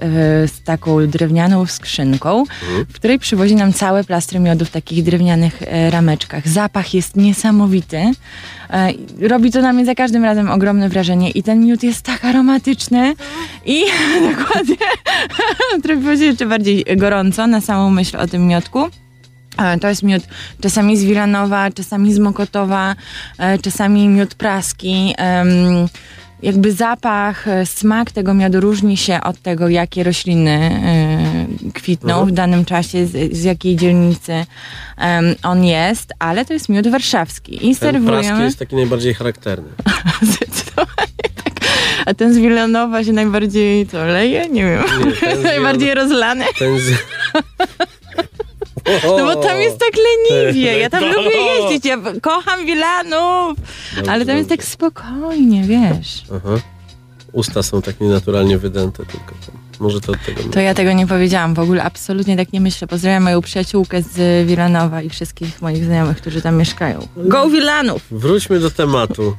z taką drewnianą skrzynką, w której przywozi nam całe plastry miodu w takich drewnianych e, rameczkach. Zapach jest niesamowity. E, Robi to na mnie za każdym razem ogromne wrażenie i ten miód jest tak aromatyczny i *laughs* dokładnie *laughs* trochę się jeszcze bardziej gorąco na samą myśl o tym miodku. E, To jest miód czasami z Wilanowa, czasami z Mokotowa, e, czasami miód praski. Jakby zapach, e, smak tego miodu różni się od tego, jakie rośliny e, kwitną Mhm. w danym czasie, z, z jakiej dzielnicy on jest, ale to jest miód warszawski. I Ten serwujemy. jest taki najbardziej charakterny. *laughs* A ten z Wilanowa się najbardziej co leje? Nie wiem. Nie, *laughs* najbardziej rozlany. Ten z... *laughs* *laughs* No bo tam jest tak leniwie. Ja tam lubię jeździć. Ja kocham Wilanów. Ale tam jest tak spokojnie, wiesz. Aha. Usta są tak nienaturalnie wydęte tylko. Tam. Może to od tego... To ja tego nie powiedziałam. W ogóle absolutnie tak nie myślę. Pozdrawiam moją przyjaciółkę z Wilanowa i wszystkich moich znajomych, którzy tam mieszkają. Go Wilanów! Wróćmy do tematu.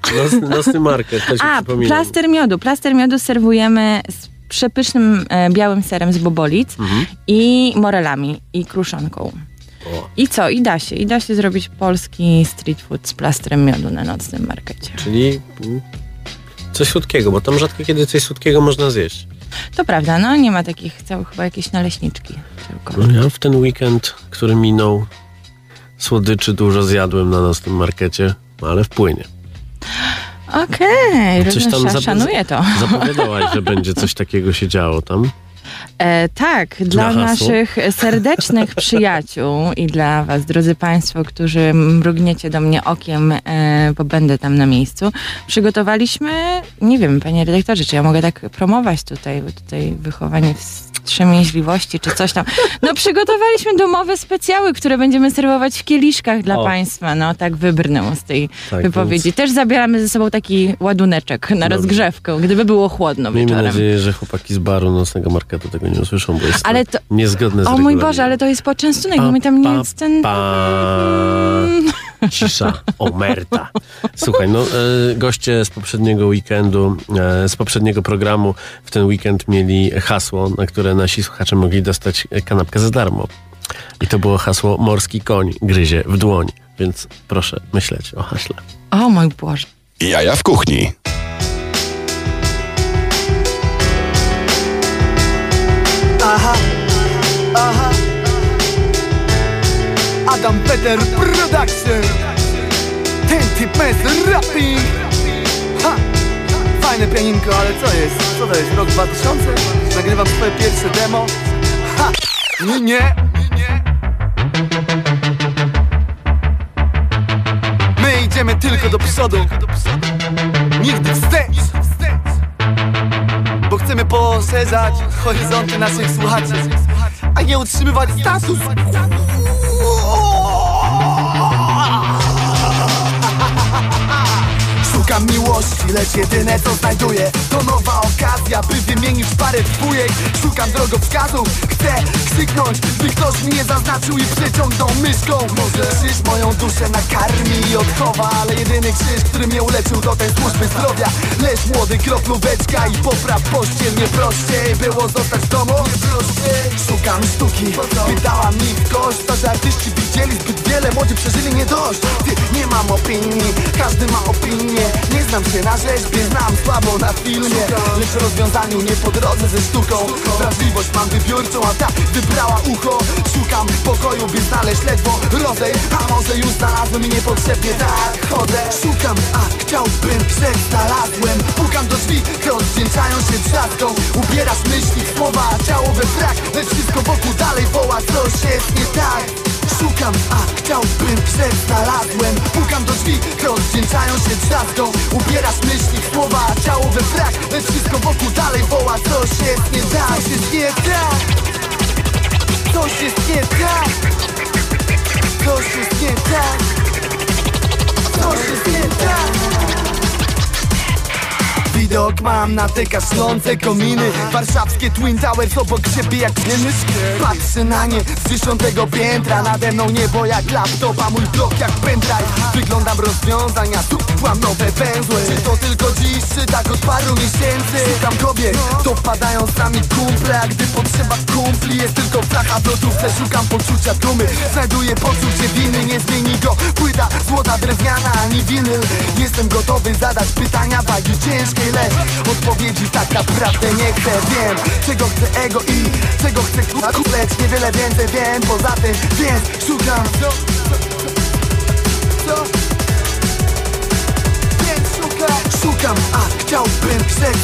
Nocny, market, A, przypominam. plaster miodu. Plaster miodu serwujemy z przepysznym e, białym serem z bobolic Mhm. i morelami i kruszonką. O. I co? I da się. I da się zrobić polski street food z plastrem miodu na nocnym markecie. Czyli mm, coś słodkiego, bo tam rzadko kiedy coś słodkiego można zjeść. To prawda, no nie ma takich, całe chyba jakieś naleśniczki tylko. No ja w ten weekend, który minął, słodyczy dużo zjadłem na nocnym markecie, ale wpłynie. Okej, Coś tam okay, szanuję to. Zapowiadałaś, że będzie coś takiego się działo tam. E, tak, dla naszych serdecznych *laughs* przyjaciół i dla Was, drodzy Państwo, którzy mrugniecie do mnie okiem, e, bo będę tam na miejscu, przygotowaliśmy, nie wiem, Panie redaktorze, czy ja mogę tak promować tutaj, bo tutaj wychowanie wstrzemięźliwości, czy coś tam. No przygotowaliśmy domowe specjały, które będziemy serwować w kieliszkach dla O. Państwa. No tak wybrnę z tej Tak, wypowiedzi. Też zabieramy ze sobą taki ładuneczek na Dobrze. rozgrzewkę, gdyby było chłodno Miejmy wieczorem. nadzieję, że chłopaki z baru nocnego marketu tego nie usłyszą, bo jest Ale to, to- niezgodne z O mój. Boże, ale to jest poczęstunek, bo mi tam nie jest ten... Pa... Cisza, omerta. Słuchaj, no e, goście z poprzedniego weekendu, e, z poprzedniego programu w ten weekend mieli hasło, na które nasi słuchacze mogli dostać kanapkę za darmo. I to było hasło morski koń gryzie w dłoń. Więc proszę myśleć o haśle. O mój Boże. Jaja w kuchni. Aha, aha. Adam Peter Production. Ten typ jest rapping. Ha! Fajne pianinko, ale co jest? Co to jest? Rok 2000? Nagrywam swoje pierwsze demo. Ha! Nie, nie. My idziemy tylko do przodu. Nigdy wstecz. Chcemy poszerzać horyzonty naszych słuchaczy, a nie utrzymywać status. *laughs* Szukam miłości, lecz jedyne co znajduję To nowa okazja, by wymienić parę dwójek Szukam drogowskazów, chcę krzyknąć ktoś mnie zaznaczył i przeciągnął myszką. Może? Krzyż moją duszę nakarmi i odchowa Ale jedyny krzyż, który mnie uleczył to ten służby zdrowia. Lecz młody kroplóweczka i popraw pościel Nie prościej było zostać w domu? Szukam sztuki, wydała mi kość To, że artyści widzieli zbyt wiele, młodzi przeżyli nie dość. Ty, nie mam opinii, każdy ma opinię. Nie znam się na rzeźbie, znam słabo na filmie. Lecz rozwiązaniu nie po drodze ze sztuką. Wrażliwość mam wybiórczą, wybrała ucho. Szukam pokoju, by znaleźć ledwo rodzaj A może już znalazłem i niepotrzebnie tak chodzę. Szukam, a chciałbym, że znalazłem. Pukam do drzwi, rozdzięczają się trzaską Ubierasz myśli słowa, ciało we frak Lecz wszystko wokół dalej woła, coś jest nie tak. Szukam, a chciałbym, że znalazłem. Pukam do drzwi, rozdzięczają się trzaską Ubierasz myśli słowa, ciało we frak Lecz mam na te kaszlące kominy. Warszawskie Twin Towers obok siebie jak cieny Patrzę na nie z dziesiątego piętra Nade mną niebo jak laptop, a mój blok jak pendrive. Wyglądam rozwiązania, tu mam nowe węzły. Czy to tylko dziś, czy tak od paru miesięcy? Szukam kobiet, to wpadają sami kumple A gdy potrzeba kumpli, jest tylko flacha w lodówce. Szukam poczucia dumy, znajduję poczucie winy. Nie zmieni go płyta, złota drewniana ani winyl. Jestem gotowy zadać pytania wagi ciężkiej Lecz odpowiedzi tak naprawdę nie chcę. Wiem, czego chce ego i czego chce k***a Lecz niewiele więcej wiem poza tym Więc szukam. Co, co, co? Szukam, a chciałbym,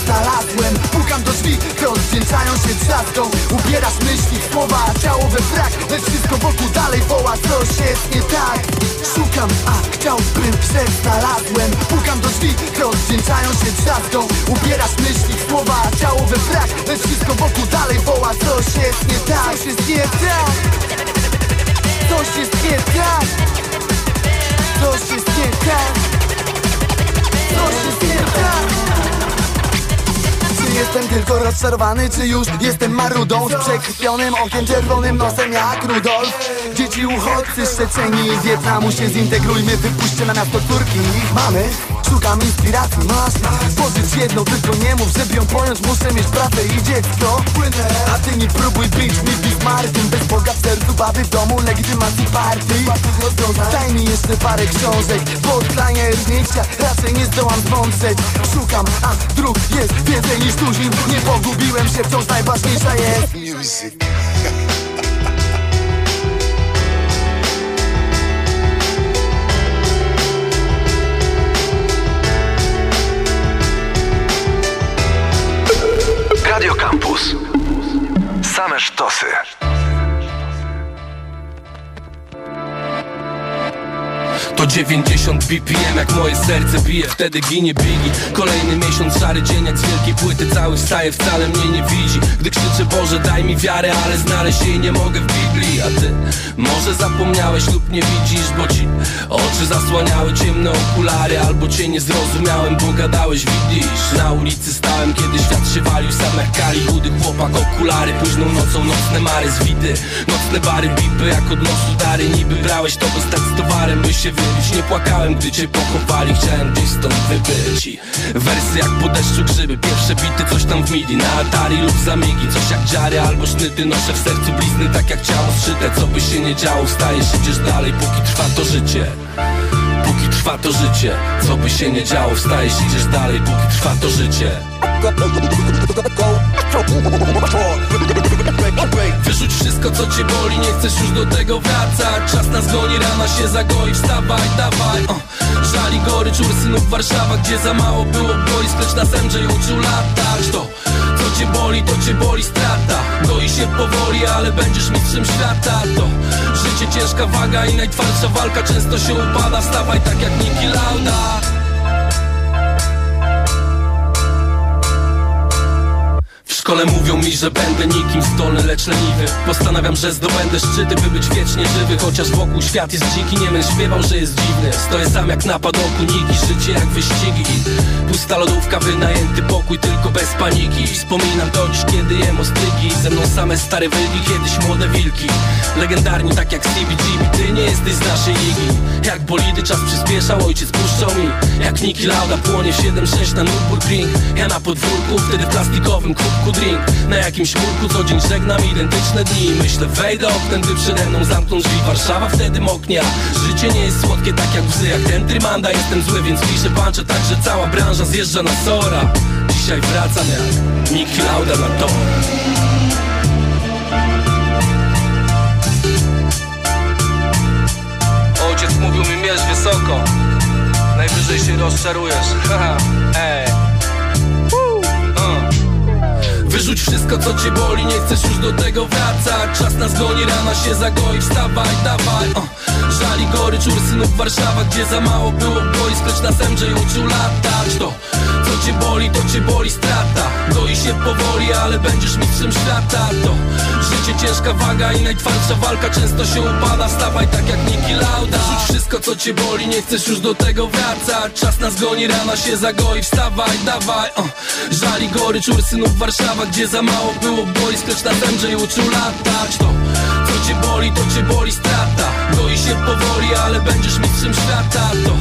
znalazłem, pukam do drzwi Rozdzięczają się trzaską. Ubierasz myśli słowa, a ciało we frak Lecz wszystko wokół dalej woła Coś jest nie tak. Szukam, a chciałbym znalazłem Pukam do drzwi, rozdzięczają się trzaską. Ubierasz myśli słowa, a ciało we frak Lecz wszystko wokół dalej woła Coś jest nie tak. Coś jest nie tak? Coś jest nie tak? Coś jest nie tak Coś jest nie tak czy jestem tylko rozczarowany, czy już jestem marudą Z przekrwionym okiem, czerwonym nosem jak Rudolf? Dzieci uchodźcy z Wietnamu się zintegrujmy Wypuśćcie na miasto córki ich mamy. Szukam inspiracji, masz Pożycz jedną, tylko nie mów, żeby ją pojąć Muszę mieć pracę i dziecko. A ty nie próbuj być mi Bismarckiem Bez Boga w sercu, baby w domu, legitymacji partii. Daj mi jeszcze parę książek Podklanie zniechcia, raczej nie zdołam zmądrzeć Szukam, a dróg jest więcej niż tuzin Nie pogubiłem się, wciąż najważniejsza jest Music Radio Campus. Same sztosy. 90 BPM jak moje serce bije Wtedy ginie Biggie. Kolejny miesiąc, szary dzień jak z wielkiej płyty Cały wstaje, wcale mnie nie widzi. Gdy krzyczę Boże daj mi wiarę Ale znaleźć jej nie mogę w Biblii. A ty może zapomniałeś lub nie widzisz Bo ci oczy zasłaniały ciemne okulary Albo cię nie zrozumiałem, bo gadałeś widzisz. Na ulicy stałem, kiedy świat się walił Samych kali, chudy chłopak, okulary Późną nocą nocne mary zwity Nocne bary, bipy jak od losu dary. Niby brałeś to, bo stać z towarem, by się wybić Nie płakałem, gdy cię pochowali. Chciałem gdzieś stąd wybyć. I wersy jak po deszczu grzyby. Pierwsze bity, coś tam w midi. Na altari lub zamigi Coś jak dziary albo sznyty Noszę w sercu blizny, tak jak ciało zszyte. Co by się nie działo, wstajesz, idziesz dalej Póki trwa to życie Póki trwa to życie Co by się nie działo, wstajesz, idziesz dalej Póki trwa to życie. Wyrzuć wszystko co cię boli, nie chcesz już do tego wracać. Czas nas goni, rana się zagoi, wstawaj, dawaj. Uh. Żali gorycz Ursynów Warszawa, gdzie za mało było boisk Lecz nas MJ uczył latać. To cię boli, to cię boli strata. Goi się powoli, ale będziesz mistrzem świata. To życie ciężka waga i najtwardsza walka Często się upada, wstawaj tak jak Niki Lauda szkole mówią mi, że będę nikim zdolny, lecz leniwy. Postanawiam, że zdobędę szczyty, by być wiecznie żywy. Chociaż wokół świat jest dziki, nie będę śpiewał, że jest dziwny. Stoję sam jak na padoku, niki, życie jak wyścigi. Pusta lodówka, wynajęty pokój, tylko bez paniki. Wspominam to dziś, kiedy jem ostrygi Ze mną same stare wygi, kiedyś młode wilki. Legendarni tak jak CBGB, ty nie jesteś z naszej ligi. Jak bolidy czas przyspieszał, ojciec puszczał mi. Jak Niki Lauda płonie w 7-6 na Nürburgring. Ja na podwórku, wtedy w plastikowym kubku drink. Na jakimś murku co dzień żegnam identyczne dni. Myślę wejdę oknem, gdy przede mną zamkną drzwi. Warszawa wtedy moknia Życie nie jest słodkie tak jak łzy Jak ten Trymanda jestem zły, więc piszę pancze Tak, że cała branża zjeżdża na sora. Dzisiaj wracam jak Niki Lauda na tor Ojciec mówił mi mierz wysoko. Najwyżej się rozczarujesz. *laughs* Haha, ej Wyrzuć wszystko co cię boli, nie chcesz już do tego wracać. Czas nas goni, rana się zagoi, wstawaj, dawaj. Uh. Żali gorycz Ursynów Warszawa, gdzie za mało było boisk Lecz nas MJ uczył latać. To co cię boli, to cię boli strata. Goi się powoli, ale będziesz mistrzem świata. To życie ciężka waga i najtwardsza walka Często się upada, wstawaj tak jak Niki Lauda. Wyrzuć wszystko co cię boli, nie chcesz już do tego wracać. Czas nas goni, rana się zagoi, wstawaj, dawaj. Uh. Żali gorycz Ursynów Warszawa, gdzie za mało było boisk Lecz nas MJ uczył latać. To co cię boli, to cię boli strata. Goi się powoli, ale będziesz mistrzem świata. To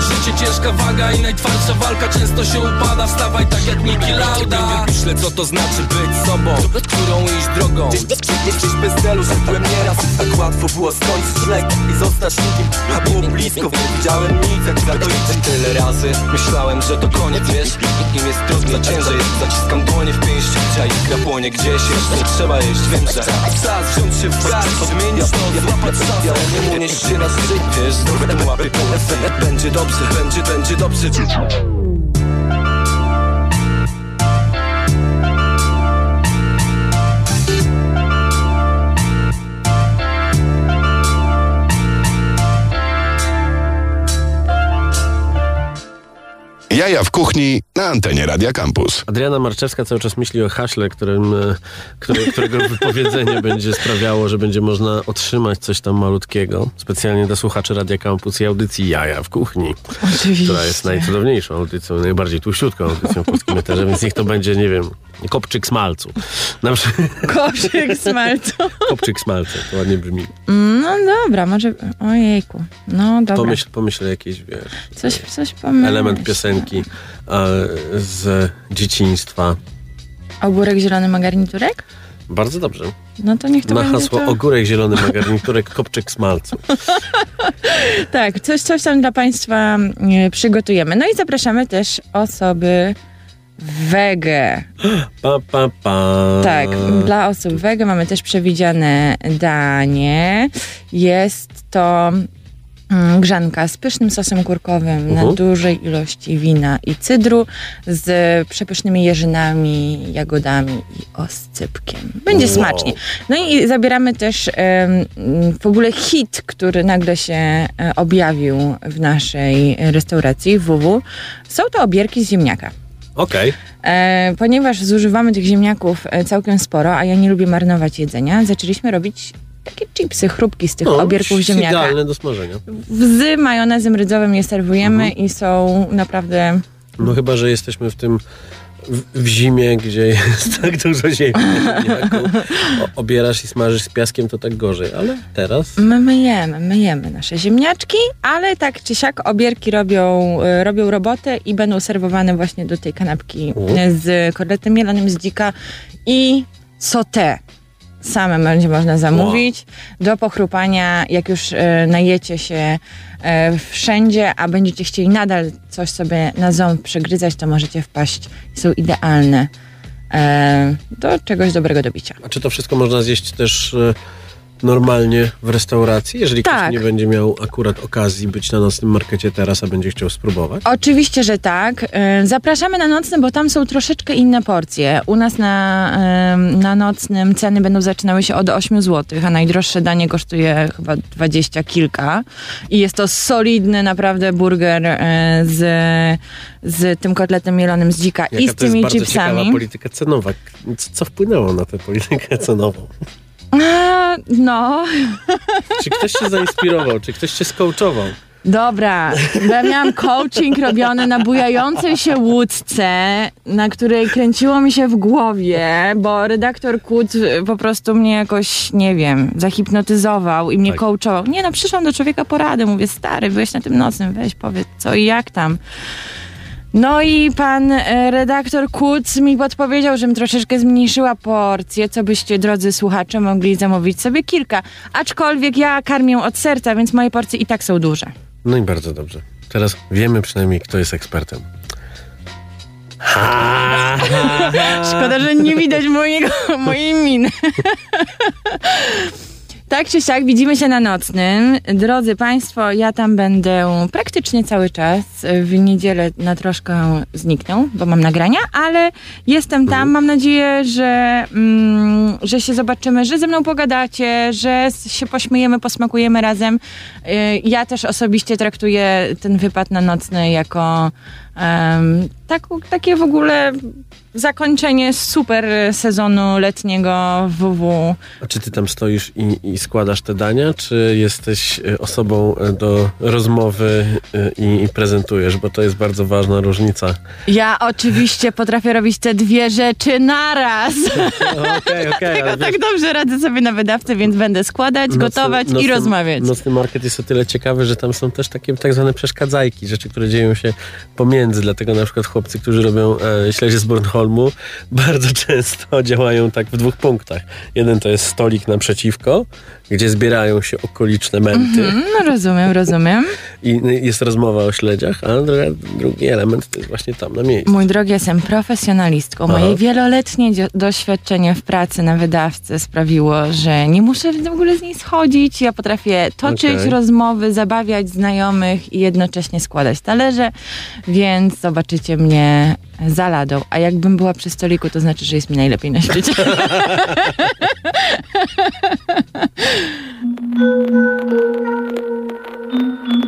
życie ciężka waga i najtwardsza walka Często się upada, wstawaj tak jak Niki Lauda. Myślę co to znaczy być sobą. Którą iść drogą? Gdzieś bez celu? Szedłem nieraz. Tak łatwo było skończyć szlek i zostać nikim. A było blisko, widziałem nic. Jak zadoić Tyle razy myślałem, że to koniec, wiesz? Im jest trudno, ciężej. Zaciskam dłonie w pięści, a iskra płonie gdzieś Jeszcze trzeba jeść, wiem, że Czas wziąć się w garść, odmienić to Złapać ale nie unieść się na szczyt Wiesz, z łapy po Będzie dobrze, będzie, będzie dobrze Jaja w kuchni na antenie Radia Campus. Adriana Marczewska cały czas myśli o haśle, którym, e, które, którego *laughs* wypowiedzenie będzie sprawiało, że będzie można otrzymać coś tam malutkiego. Specjalnie dla słuchaczy Radia Campus i audycji Jaja w kuchni. Oczywiście. Która jest najcudowniejszą audycją, najbardziej tłuściutką audycją w polskim *laughs* eterze, więc niech to będzie, nie wiem, kopczyk smalcu. Na Koszyk smalcu. kopczyk smalcu, *laughs* to ładnie brzmi. No dobra, może... Ojejku. No dobra. Pomyśl, pomyśl jakieś, wiesz, Coś, coś pomyśl. element piosenki e, z dzieciństwa. Ogórek zielony ma garniturek? Bardzo dobrze. No to niech to Na hasło to... ogórek zielony ma *laughs* garniturek, kopczyk smalcu. *laughs* Tak, coś, coś tam dla Państwa e, przygotujemy. No i zapraszamy też osoby wege. *gasps* Pa, pa, pa. Tak, dla osób wege mamy też przewidziane danie. Jest to grzanka z pysznym sosem kurkowym na Mhm. dużej ilości wina i cydru z przepysznymi jeżynami, jagodami i oscypkiem. Będzie Wow. smacznie. No i zabieramy też w ogóle hit, który nagle się e, objawił w naszej restauracji WW. Są to obierki z ziemniaka. Okej. E, ponieważ zużywamy tych ziemniaków e, całkiem sporo, a ja nie lubię marnować jedzenia, zaczęliśmy robić takie chipsy, chrupki z tych No, obierków ziemniaka. Idealne do smażenia. Z majonezem rydzowym je serwujemy Mhm. i są naprawdę... No chyba, że jesteśmy w tym w, w zimie, gdzie jest tak dużo ziemi. *laughs* O, obierasz i smażysz z piaskiem, to tak gorzej, ale teraz... My myjemy, myjemy nasze ziemniaczki, ale tak czy siak obierki robią, e, robią robotę i będą serwowane właśnie do tej kanapki e, z kotletem mielonym z dzika i sauté. Same będzie można zamówić do pochrupania, jak już e, najecie się e, wszędzie, a będziecie chcieli nadal coś sobie na ząb przegryzać, to możecie wpaść. Są idealne e, do czegoś dobrego do bicia. A czy to wszystko można zjeść też e, normalnie w restauracji? Jeżeli Tak. ktoś nie będzie miał akurat okazji być na nocnym markecie teraz, a będzie chciał spróbować? Oczywiście, że tak. E, Zapraszamy na nocny, bo tam są troszeczkę inne porcje. U nas na, na nocnym ceny będą zaczynały się od 8 zł, a najdroższe danie kosztuje chyba 20 kilka. I jest to solidny naprawdę burger e, z, z tym kotletem mielonym z dzika i Jaka z to jest tymi bardzo chipsami. ciekawa polityka cenowa. Co, co wpłynęło na tę politykę cenową? A, no, Czy ktoś się zainspirował? Czy ktoś cię skołczował? Dobra, ja miałam coaching robiony na bujającej się łódce, na której kręciło mi się w głowie, bo redaktor Kut po prostu mnie jakoś, nie wiem, zahipnotyzował i mnie Tak. coachował. Nie no, przyszłam do człowieka porady, mówię, stary, byłeś na tym nocnym, weź powiedz co i jak tam. No i pan e, redaktor Kuc mi podpowiedział, żebym troszeczkę zmniejszyła porcję, co byście, drodzy słuchacze, mogli zamówić sobie kilka. Aczkolwiek ja karmię od serca, więc moje porcje i tak są duże. No i bardzo dobrze. Teraz wiemy przynajmniej, kto jest ekspertem. *laughs* Szkoda, że nie widać mojego, mojej miny. *laughs* Tak czy siak, widzimy się na nocnym. Drodzy Państwo, ja tam będę praktycznie cały czas. W niedzielę na troszkę zniknę, bo mam nagrania, ale jestem tam. Mam nadzieję, że, mm, że się zobaczymy, że ze mną pogadacie, że się pośmiejemy, posmakujemy razem. Y, Ja też osobiście traktuję ten wypad na nocny jako em, tak, takie w ogóle zakończenie super sezonu letniego WW. A czy ty tam stoisz i, i składasz te dania, czy jesteś e, osobą e, do rozmowy e, i, i prezentujesz? Bo to jest bardzo ważna różnica. Ja oczywiście potrafię robić te dwie rzeczy naraz. *laughs* Okej, okej, Dlatego ale tak wiesz- dobrze radzę sobie na wydawcę, więc będę składać, Nocny- gotować i nocny- rozmawiać. Nocny market jest o tyle ciekawy, że tam są też takie tak zwane przeszkadzajki, rzeczy, które dzieją się pomiędzy. Dlatego na przykład chłopcy, którzy robią e, śledzie z Bornholmu, bardzo często *laughs* działają tak w dwóch punktach. Jeden to jest stolik naprzeciwko, gdzie zbierają się okoliczne męty Mhm, no rozumiem, rozumiem. I jest rozmowa o śledziach, a druga, drugi element to jest właśnie tam na miejscu. Mój drogi, jestem profesjonalistką. Aha. Moje wieloletnie doświadczenie w pracy na wydawcy sprawiło, że nie muszę w ogóle z niej schodzić. Ja potrafię toczyć Okej. rozmowy, zabawiać znajomych i jednocześnie składać talerze, więc zobaczycie mnie za ladą. A jakbym była przy stoliku, to znaczy, że jest mi najlepiej na świecie. *laughs* *laughs*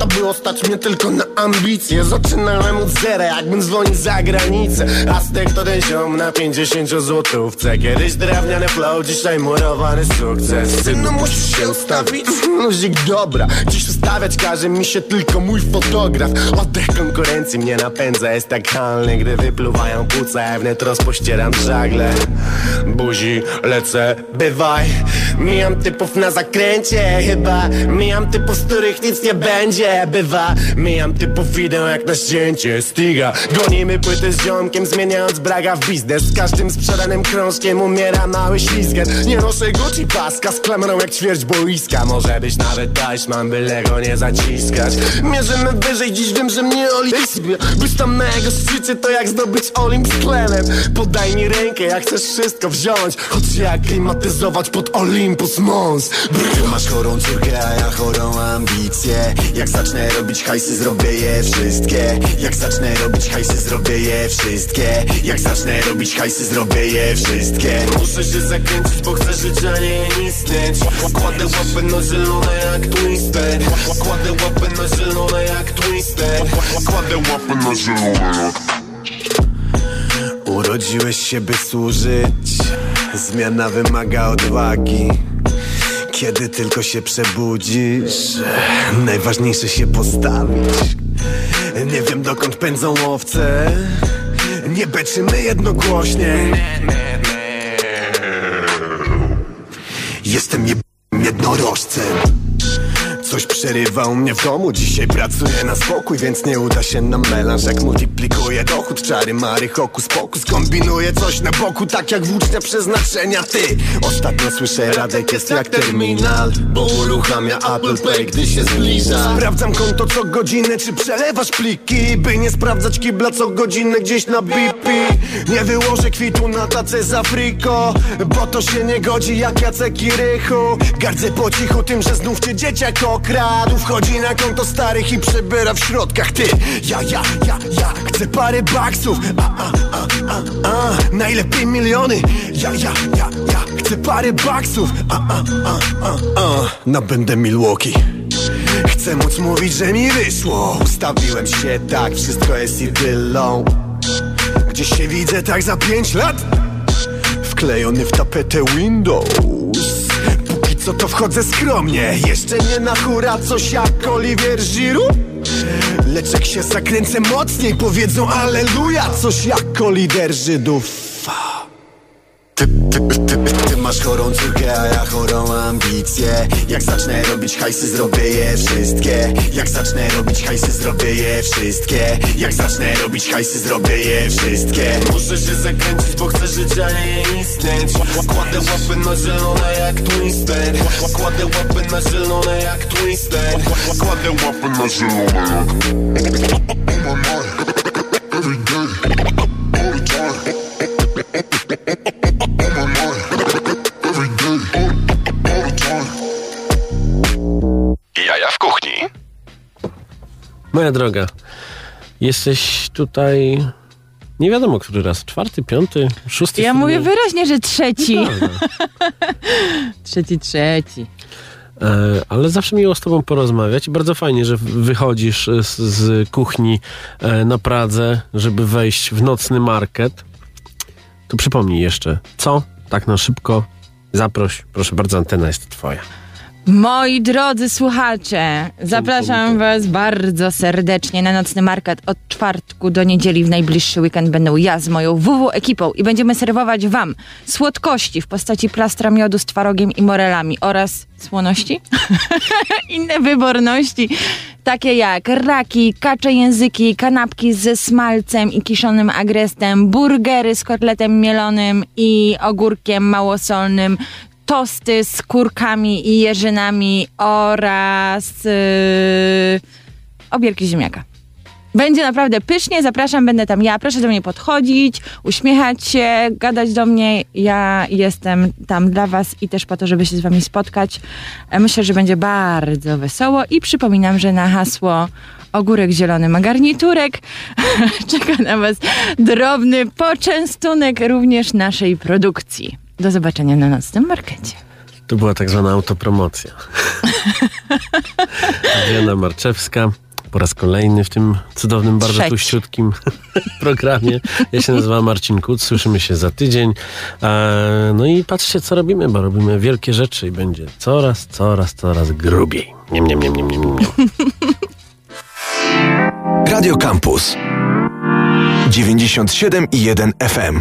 lata było stać mnie tylko na ambicje. Zaczynałem od zera, jakbym dzwonił za granicę. Aztek to ten ziom na 50 złotówce. Kiedyś drewniany flow, dzisiaj murowany sukces. Synu musisz się ustawić, luzik dobra. Dziś ustawiać każe mi się tylko mój fotograf. Oddech konkurencji mnie napędza, jest tak halny Gdy wypluwają płuca, ja wnet rozpościeram żagle. Buzi, lecę, bywaj. Mijam typów na zakręcie. Chyba Mijam typów, z których nic nie będzie Bywa, mijam typów, idę jak na zdjęcie Stiga, gonimy płyty z ziomkiem Zmieniając braga w biznes. Z każdym sprzedanym krążkiem umiera mały ślizget Nie noszę Gucci paska z klamrą jak ćwierć boiska. Może być nawet taśmam, byle go nie zaciskać. Mierzymy wyżej, dziś wiem, że mnie Oli Być tam na jego szczycie to jak zdobyć Olimp z tlenem. Podaj mi rękę, jak chcesz wszystko wziąć. Choć się aklimatyzować pod Olympus Mons? Ty masz chorą córkę, a ja chorą ambicję Jak zacznę robić hajsy, zrobię je wszystkie. Jak zacznę robić hajsy, zrobię je wszystkie. Jak zacznę robić hajsy, zrobię je wszystkie. Muszę się zakręcić, bo chcę żyć, a nie istnieć Kładę łapy na zielone jak Twister Kładę łapy na zielone jak Twister Kładę łapy na zielone jak Urodziłeś się, by służyć. Zmiana wymaga odwagi Kiedy tylko się przebudzisz Najważniejsze się postawić. Nie wiem dokąd pędzą owce Nie beczymy jednogłośnie. Jestem je jednorożcem Coś przerywa u mnie w domu. Dzisiaj pracuję na spokój, więc nie uda się nam melanż. Jak multiplikuję dochód, czary mary, hokus pokus. Kombinuję coś na boku, tak jak włócznia przeznaczenia. Ty, ostatnio słyszę Radek jest jak terminal. Bo uruchamia Apple Pay, gdy się zbliża. Sprawdzam konto co godzinę, czy przelewasz pliki By nie sprawdzać kibla co godzinę gdzieś na BP Nie wyłożę kwitu na tacę z Afriko Bo to się nie godzi jak Jacek i Rychu. Gardzę po cichu tym, że znów cię dzieciak okradł Wchodzi na konto starych i przebiera w środkach. Ty, ja, ja, ja, ja Chcę parę baksów. A, a, a, a, a Najlepiej miliony. Ja, ja, ja, ja Chcę parę baksów. A, a, a, a, a Nabędę Milwaukee. Chcę móc mówić, że mi wyszło. Ustawiłem się tak, wszystko jest idylą. Gdzieś się widzę tak za pięć lat. Wklejony w tapetę Windows co to wchodzę skromnie. Jeszcze nie na hura, coś jak Olivier Giroud? Lecz jak się zakręcę mocniej Powiedzą aleluja, coś jak Oliver Żydów ty, ty, ty, ty masz chorą córkę, a ja chorą ambicję Jak zacznę robić hajsy, zrobię je wszystkie. Jak zacznę robić hajsy, zrobię je wszystkie. Jak zacznę robić hajsy, zrobię je wszystkie. Muszę się zakręcić, bo chcę żyć, a nie istnieć. Kładę łapy na zielone jak Twister. Kładę łapy na zielone jak Twister. Kładę łapy na zielone jak Oh Moja droga, jesteś tutaj nie wiadomo który raz, czwarty, piąty, szósty. Ja siódmy? mówię wyraźnie, że trzeci. *laughs* Trzeci, trzeci. E, ale zawsze miło z tobą porozmawiać bardzo fajnie, że wychodzisz z, z kuchni e, na Pradze, żeby wejść w nocny market. To przypomnij jeszcze, co? Tak na szybko. Zaproś, proszę bardzo, antena jest twoja. Moi drodzy słuchacze, zapraszam Was bardzo serdecznie na nocny market. Od czwartku do niedzieli w najbliższy weekend będą ja z moją WW ekipą i będziemy serwować Wam słodkości w postaci plastra miodu z twarogiem i morelami oraz słoności, *laughs* inne wyborności, takie jak raki, kacze języki, kanapki ze smalcem i kiszonym agrestem, burgery z kotletem mielonym i ogórkiem małosolnym, tosty z kurkami i jeżynami oraz yy, obierki ziemniaka. Będzie naprawdę pysznie, zapraszam, będę tam ja. Proszę do mnie podchodzić, uśmiechać się, gadać do mnie. Ja jestem tam dla Was i też po to, żeby się z Wami spotkać. E, Myślę, że będzie bardzo wesoło i przypominam, że na hasło ogórek zielony ma garniturek. *laughs* Czeka na Was drobny poczęstunek również naszej produkcji. Do zobaczenia na nocnym markecie. To była tak zwana autopromocja. *laughs* Adriana Marczewska. Po raz kolejny w tym cudownym, bardzo Trzeci. tuściutkim *laughs* programie. Ja się nazywam Marcin Kuc, słyszymy się za tydzień. No i patrzcie, co robimy, bo robimy wielkie rzeczy i będzie coraz, coraz, coraz grubiej. Nie, nie, nie, nie, nie, nie. Radio Campus 97,1 FM